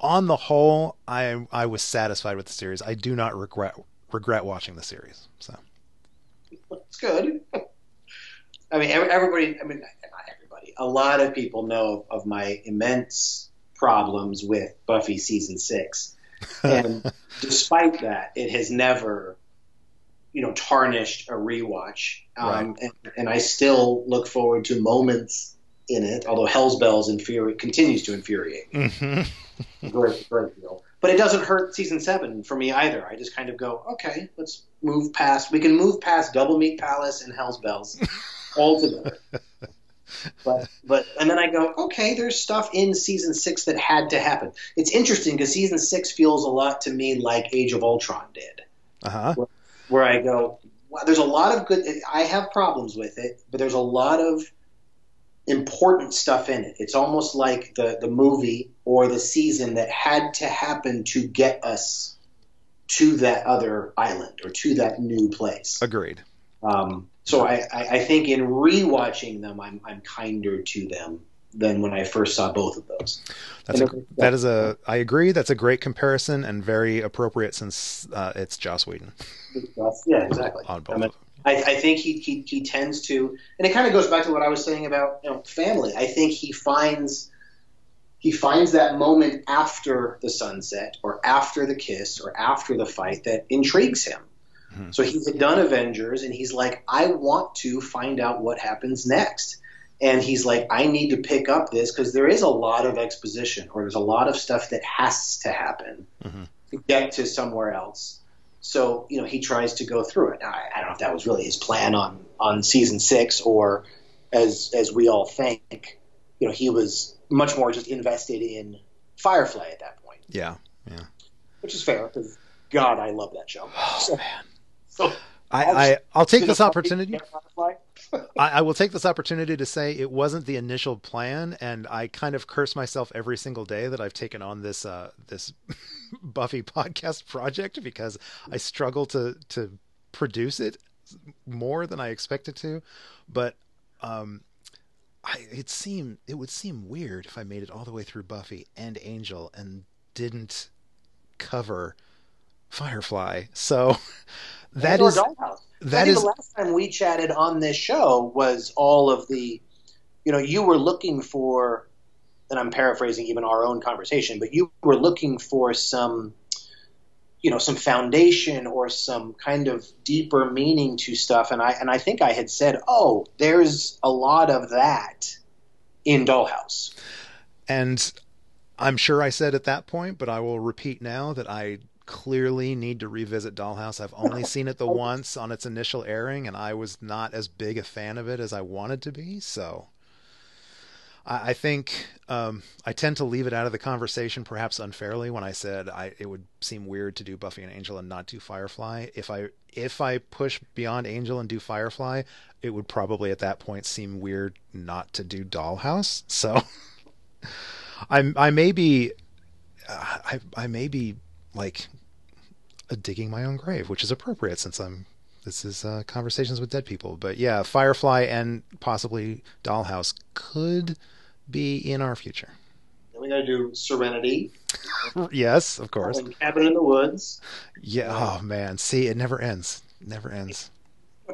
on the whole, I I was satisfied with the series. I do not regret regret watching the series. So It's good. [LAUGHS] I mean, everybody. I mean, not everybody. A lot of people know of my immense problems with Buffy season six, and [LAUGHS] despite that, it has never, you know, tarnished a rewatch. Um, and, and I still look forward to moments in it. Although Hell's Bells infuri- continues to infuriate me. Mhm. great, great deal. But it doesn't hurt season seven for me either. I just kind of go, okay, let's move past. We can move past Double Meat Palace and Hell's Bells [LAUGHS] altogether. But but and then I go, okay, there's stuff in season six that had to happen. It's interesting because season six feels a lot to me like Age of Ultron did, uh huh. where I go, wow, there's a lot of good. I have problems with it, but there's a lot of important stuff in it. It's almost like the the movie or the season that had to happen to get us to that other island or to that new place. Agreed. Um, so I, I, think in rewatching them, I'm I'm kinder to them than when I first saw both of those. That's a, that is a. I agree. That's a great comparison and very appropriate since uh, it's Joss Whedon Yeah, exactly. on both. I mean. I, I think he, he he tends to, and it kind of goes back to what I was saying about you know family. I think he finds he finds that moment after the sunset, or after the kiss, or after the fight that intrigues him. Mhm. So he's done Avengers, and he's like, I want to find out what happens next. And he's like, I need to pick up this because there is a lot of exposition, or there's a lot of stuff that has to happen Mhm. to get to somewhere else. So you know he tries to go through it. Now, I, I don't know if that was really his plan on on season six, or as as we all think, you know, he was much more just invested in Firefly at that point, Yeah. Yeah. which is fair because God, I love that show. Oh man. So I, I I'll take this opportunity. [LAUGHS] I, I will take this opportunity to say it wasn't the initial plan, and I kind of curse myself every single day that I've taken on this uh, this [LAUGHS] Buffy podcast project because I struggle to to produce it more than I expected to. But um, I it seemed it would seem weird if I made it all the way through Buffy and Angel and didn't cover Firefly. So [LAUGHS] that is Dollhouse. I that think is the last time we chatted on this show was all of the, you know, you were looking for, and I'm paraphrasing even our own conversation, but you were looking for some, you know, some foundation or some kind of deeper meaning to stuff, and I and I think I had said, oh, there's a lot of that in Dollhouse. And I'm sure I said at that point, but I will repeat now that I clearly need to revisit Dollhouse. I've only [LAUGHS] seen it the once on its initial airing, and I was not as big a fan of it as I wanted to be. So I, I think um, I tend to leave it out of the conversation, perhaps unfairly, when I said I, it would seem weird to do Buffy and Angel and not do Firefly. If I if I push beyond Angel and do Firefly, it would probably at that point seem weird not to do Dollhouse. So. [LAUGHS] I I may be uh, I I may be like digging my own grave, which is appropriate since I'm this is uh, conversations with dead people. But yeah, Firefly and possibly Dollhouse could be in our future. Then we got to do Serenity [LAUGHS] Yes, of course. and Cabin in the Woods. Yeah. Oh man, see, it never ends. Never ends. [LAUGHS]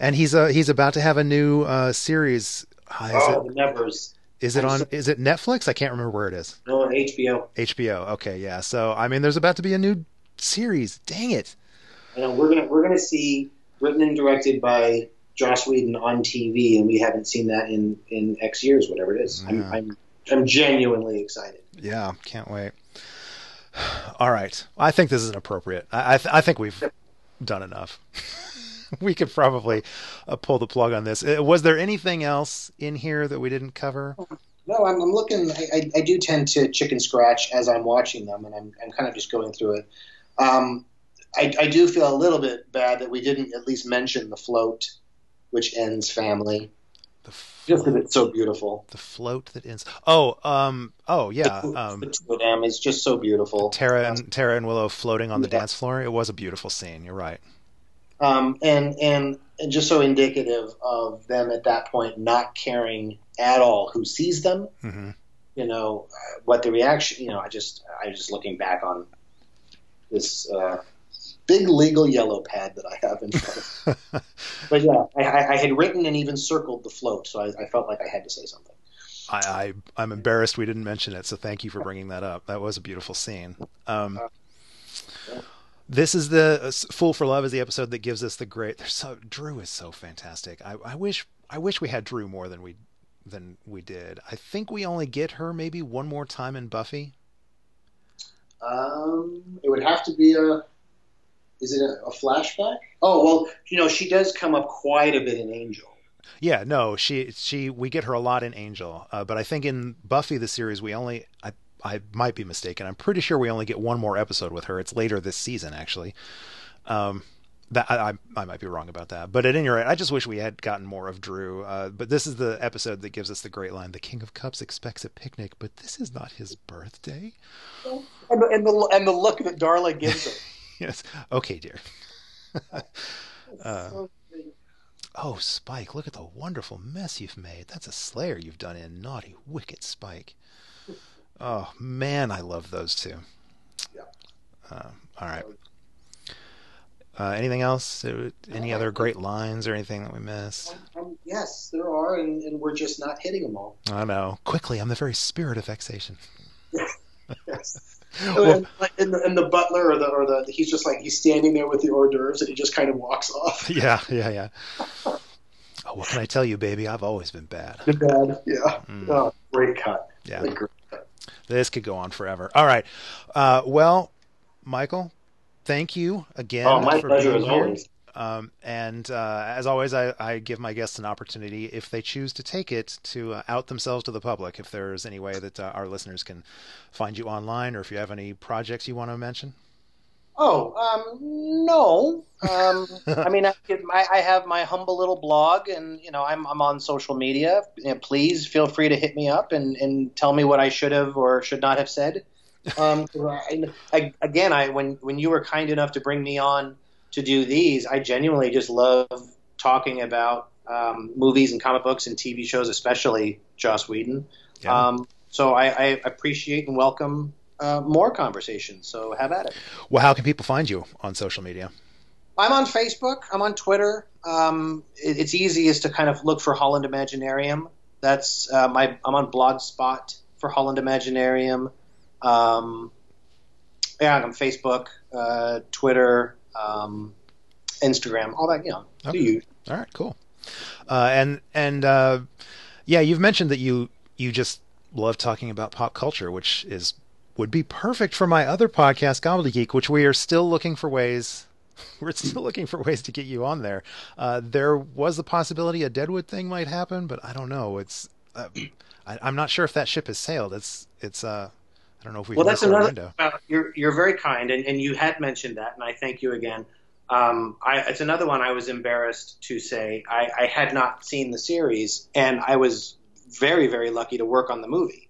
And he's uh he's about to have a new uh series. Uh, oh, it the Nevers. Is it on is it Netflix? I can't remember where it is. No, on HBO. HBO. Okay, yeah. So I mean, there's about to be a new series. Dang it! I know we're gonna we're gonna see written and directed by Joss Whedon on TV, and we haven't seen that in in X years, whatever it is. I'm, I'm I'm genuinely excited. Yeah, can't wait. [SIGHS] All right, I think this is appropriate. I I, th- I think we've done enough. [LAUGHS] [LAUGHS] we could probably uh, pull the plug on this. Uh, was there anything else in here that we didn't cover? No, I'm, I'm looking. I, I, I, do tend to chicken scratch as I'm watching them, and I'm, I'm kind of just going through it. Um, I, I do feel a little bit bad that we didn't at least mention the float, which ends family. The just because it's so beautiful. The float that ends. Oh, um, oh yeah. The, um, the two of them is just so beautiful. Tara and Tara and Willow floating on the yeah. dance floor. It was a beautiful scene. You're right. Um, and and and just so indicative of them at that point not caring at all who sees them. Mm-hmm. You know what the reaction. You know, I just I was just looking back on this uh, big legal yellow pad that I have in front of. [LAUGHS] but yeah, I, I, had written and even circled the float, so I, I felt like I had to say something. I, I am embarrassed we didn't mention it, so thank you for bringing that up. That was a beautiful scene. Um, uh, this is the uh, "Fool for Love" is the episode that gives us the great. There's so Drew is so fantastic. I, I wish I wish we had Drew more than we than we did. I think we only get her maybe one more time in Buffy. Um, it would have to be a is it a, a, flashback? Oh well, you know she does come up quite a bit in Angel. Yeah, no, she she we get her a lot in Angel, uh, but I think in Buffy the series we only I I might be mistaken. I'm pretty sure we only get one more episode with her. It's later this season actually. Um, that I, I, I might be wrong about that, but at any rate, I just wish we had gotten more of Drew. Uh, but this is the episode that gives us the great line: "The King of Cups expects a picnic, but this is not his birthday." And the and the, and the look that Darla gives him. [LAUGHS] yes. Okay, dear. [LAUGHS] uh, oh, Spike, look at the wonderful mess you've made. That's a slayer you've done in. Naughty, wicked Spike. Oh, man, I love those two. Yeah. Uh, all right. Uh, anything else? Any other great lines or anything that we missed? Um, um, yes, there are, and, and, we're just not hitting them all. I know. Quickly, I'm the very spirit of vexation. yes [LAUGHS] well, and, the, and the butler or the or the he's just like he's standing there with the hors d'oeuvres and he just kind of walks off. [LAUGHS] Yeah, yeah, yeah. oh, what can I tell you, baby? I've always been bad. Been bad, yeah. Mm. Oh, great cut. Yeah. Great cut. This could go on forever. All right. Uh, well, Michael, thank you again. Oh, my pleasure as always. Um, and uh, as always, I, I, give my guests an opportunity, if they choose to take it, to uh, out themselves to the public. If there's any way that uh, our listeners can find you online, or if you have any projects you want to mention. Oh um, no! Um, I mean, I, [LAUGHS] I, have my humble little blog, and you know, I'm, I'm on social media. please feel free to hit me up and, and tell me what I should have or should not have said. Um, [LAUGHS] I, again, I when when you were kind enough to bring me on to do these, I genuinely just love talking about um, movies and comic books and TV shows, especially Joss Whedon. Yeah. Um, so I, I, appreciate and welcome uh, more conversations. So have at it. Well, how can people find you on social media? I'm on Facebook. I'm on Twitter. Um, it, it's easiest to kind of look for Holland Imaginarium. That's uh, my. I'm on Blogspot for Holland Imaginarium. Um, yeah, I'm on Facebook, uh, Twitter, um, Instagram, all that. You know, okay. you. All right, cool. Uh, and and uh, yeah, you've mentioned that you you just love talking about pop culture, which is would be perfect for my other podcast, Gobbledygook, which we are still looking for ways. [LAUGHS] We're still looking for ways to get you on there. Uh, there was the possibility a Deadwood thing might happen, but I don't know. It's uh, I, am not sure if that ship has sailed. It's it's uh I don't know if we. Well, that's another. Uh, you're you're very kind, and, and you had mentioned that, and I thank you again. Um, I, it's another one I was embarrassed to say. I, I had not seen the series, and I was very very lucky to work on the movie.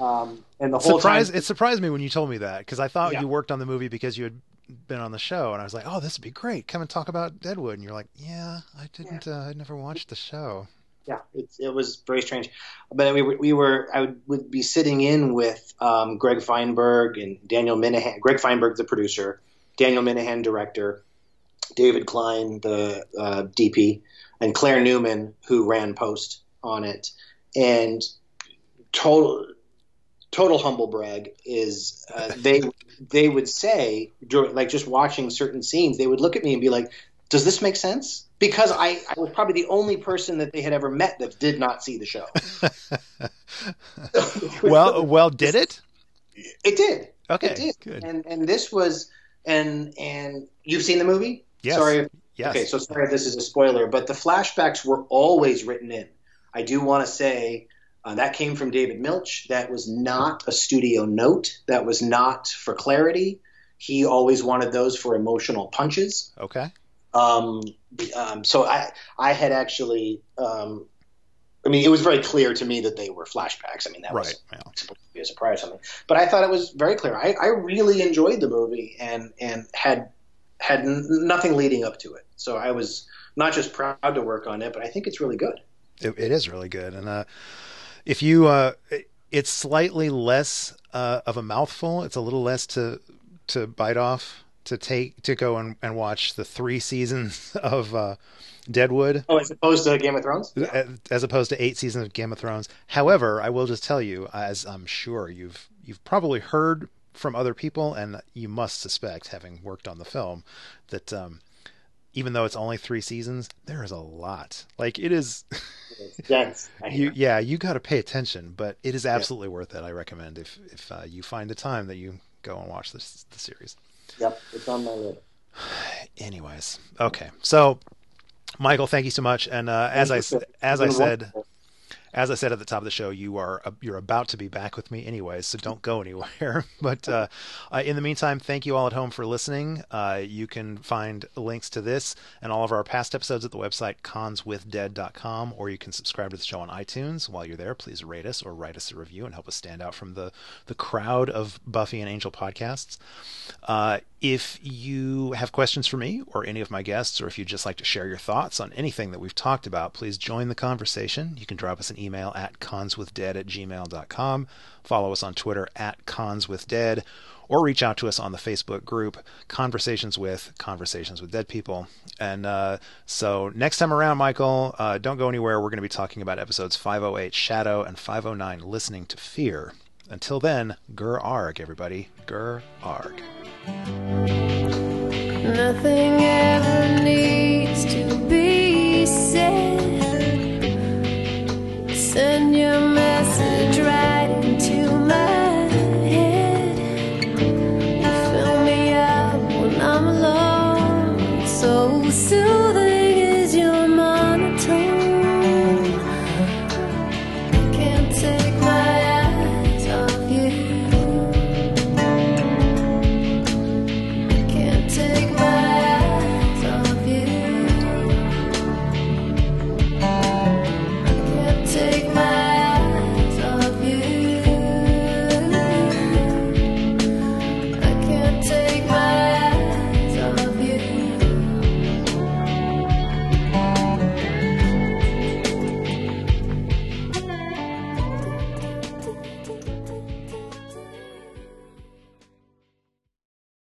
Um, and the whole Surprise, time, it surprised me when you told me that because I thought yeah. you worked on the movie because you had been on the show, and I was like, "Oh, this would be great. Come and talk about Deadwood." And you're like, "Yeah, I didn't. Yeah. Uh, I never watched the show." yeah, it, it was very strange. But we were, we were I would, would be sitting in with um, Gregg Fienberg and Daniel Minahan. Gregg Fienberg, the producer, Daniel Minahan, director, David Klein, the uh, DP, and Claire Newman, who ran post on it. And total total humble brag is uh, they they would say during like just watching certain scenes, they would look at me and be like, Does this make sense? Because I, I was probably the only person that they had ever met that did not see the show. [LAUGHS] well, well, did it? It did. Okay, it did. good. And and this was and and you've seen the movie? Yes. Sorry. Yes. Okay, so sorry if this is a spoiler, but the flashbacks were always written in. I do want to say uh, that came from David Milch. That was not a studio note. That was not for clarity. He always wanted those for emotional punches. Okay. Um, um, so I I had actually um, I mean it was very clear to me that they were flashbacks. I mean that Right. was Yeah. supposed to be a surprise or something. But I thought it was very clear. I, I really enjoyed the movie and and had had n- nothing leading up to it. So I was not just proud to work on it, but I think it's really good. It, it is really good, and uh, if you, uh, it's slightly less uh, of a mouthful. It's a little less to to bite off to take to go and, and watch the three seasons [LAUGHS] of uh, Deadwood. Oh, as opposed to Game of Thrones. as opposed to eight seasons of Game of Thrones. However, I will just tell you, as I'm sure you've you've probably heard from other people, and you must suspect, having worked on the film, that um, even though it's only three seasons, there is a lot. Like it is, dense. [LAUGHS] You yeah, you got to pay attention, but it is absolutely worth it. I recommend if if uh, you find the time that you go and watch this the series. Yep, it's on my list. [SIGHS] Anyways, okay, so. Michael, thank you so much. And uh, as I as I said. As I said at the top of the show, you are uh, you're about to be back with me anyways, so don't go anywhere. [LAUGHS] but uh, uh, in the meantime, thank you all at home for listening. Uh, you can find links to this and all of our past episodes at the website conswithdead.com, or you can subscribe to the show on iTunes. While you're there, please rate us or write us a review and help us stand out from the the crowd of Buffy and Angel podcasts. Uh, if you have questions for me or any of my guests, or if you'd just like to share your thoughts on anything that we've talked about, please join the conversation. You can drop us an at conswithdead at gmail.com, follow us on Twitter at conswithdead, or reach out to us on the Facebook group Conversations with Conversations with Dead People. And uh, so next time around, Michael, uh, don't go anywhere. We're going to be talking about episodes 508 Shadow and 509 Listening to Fear. Until then, Grr Argh, everybody. Grr Argh. Nothing ever needs to be said. Send your message right into my head. Fill me up when I'm alone. So soothing.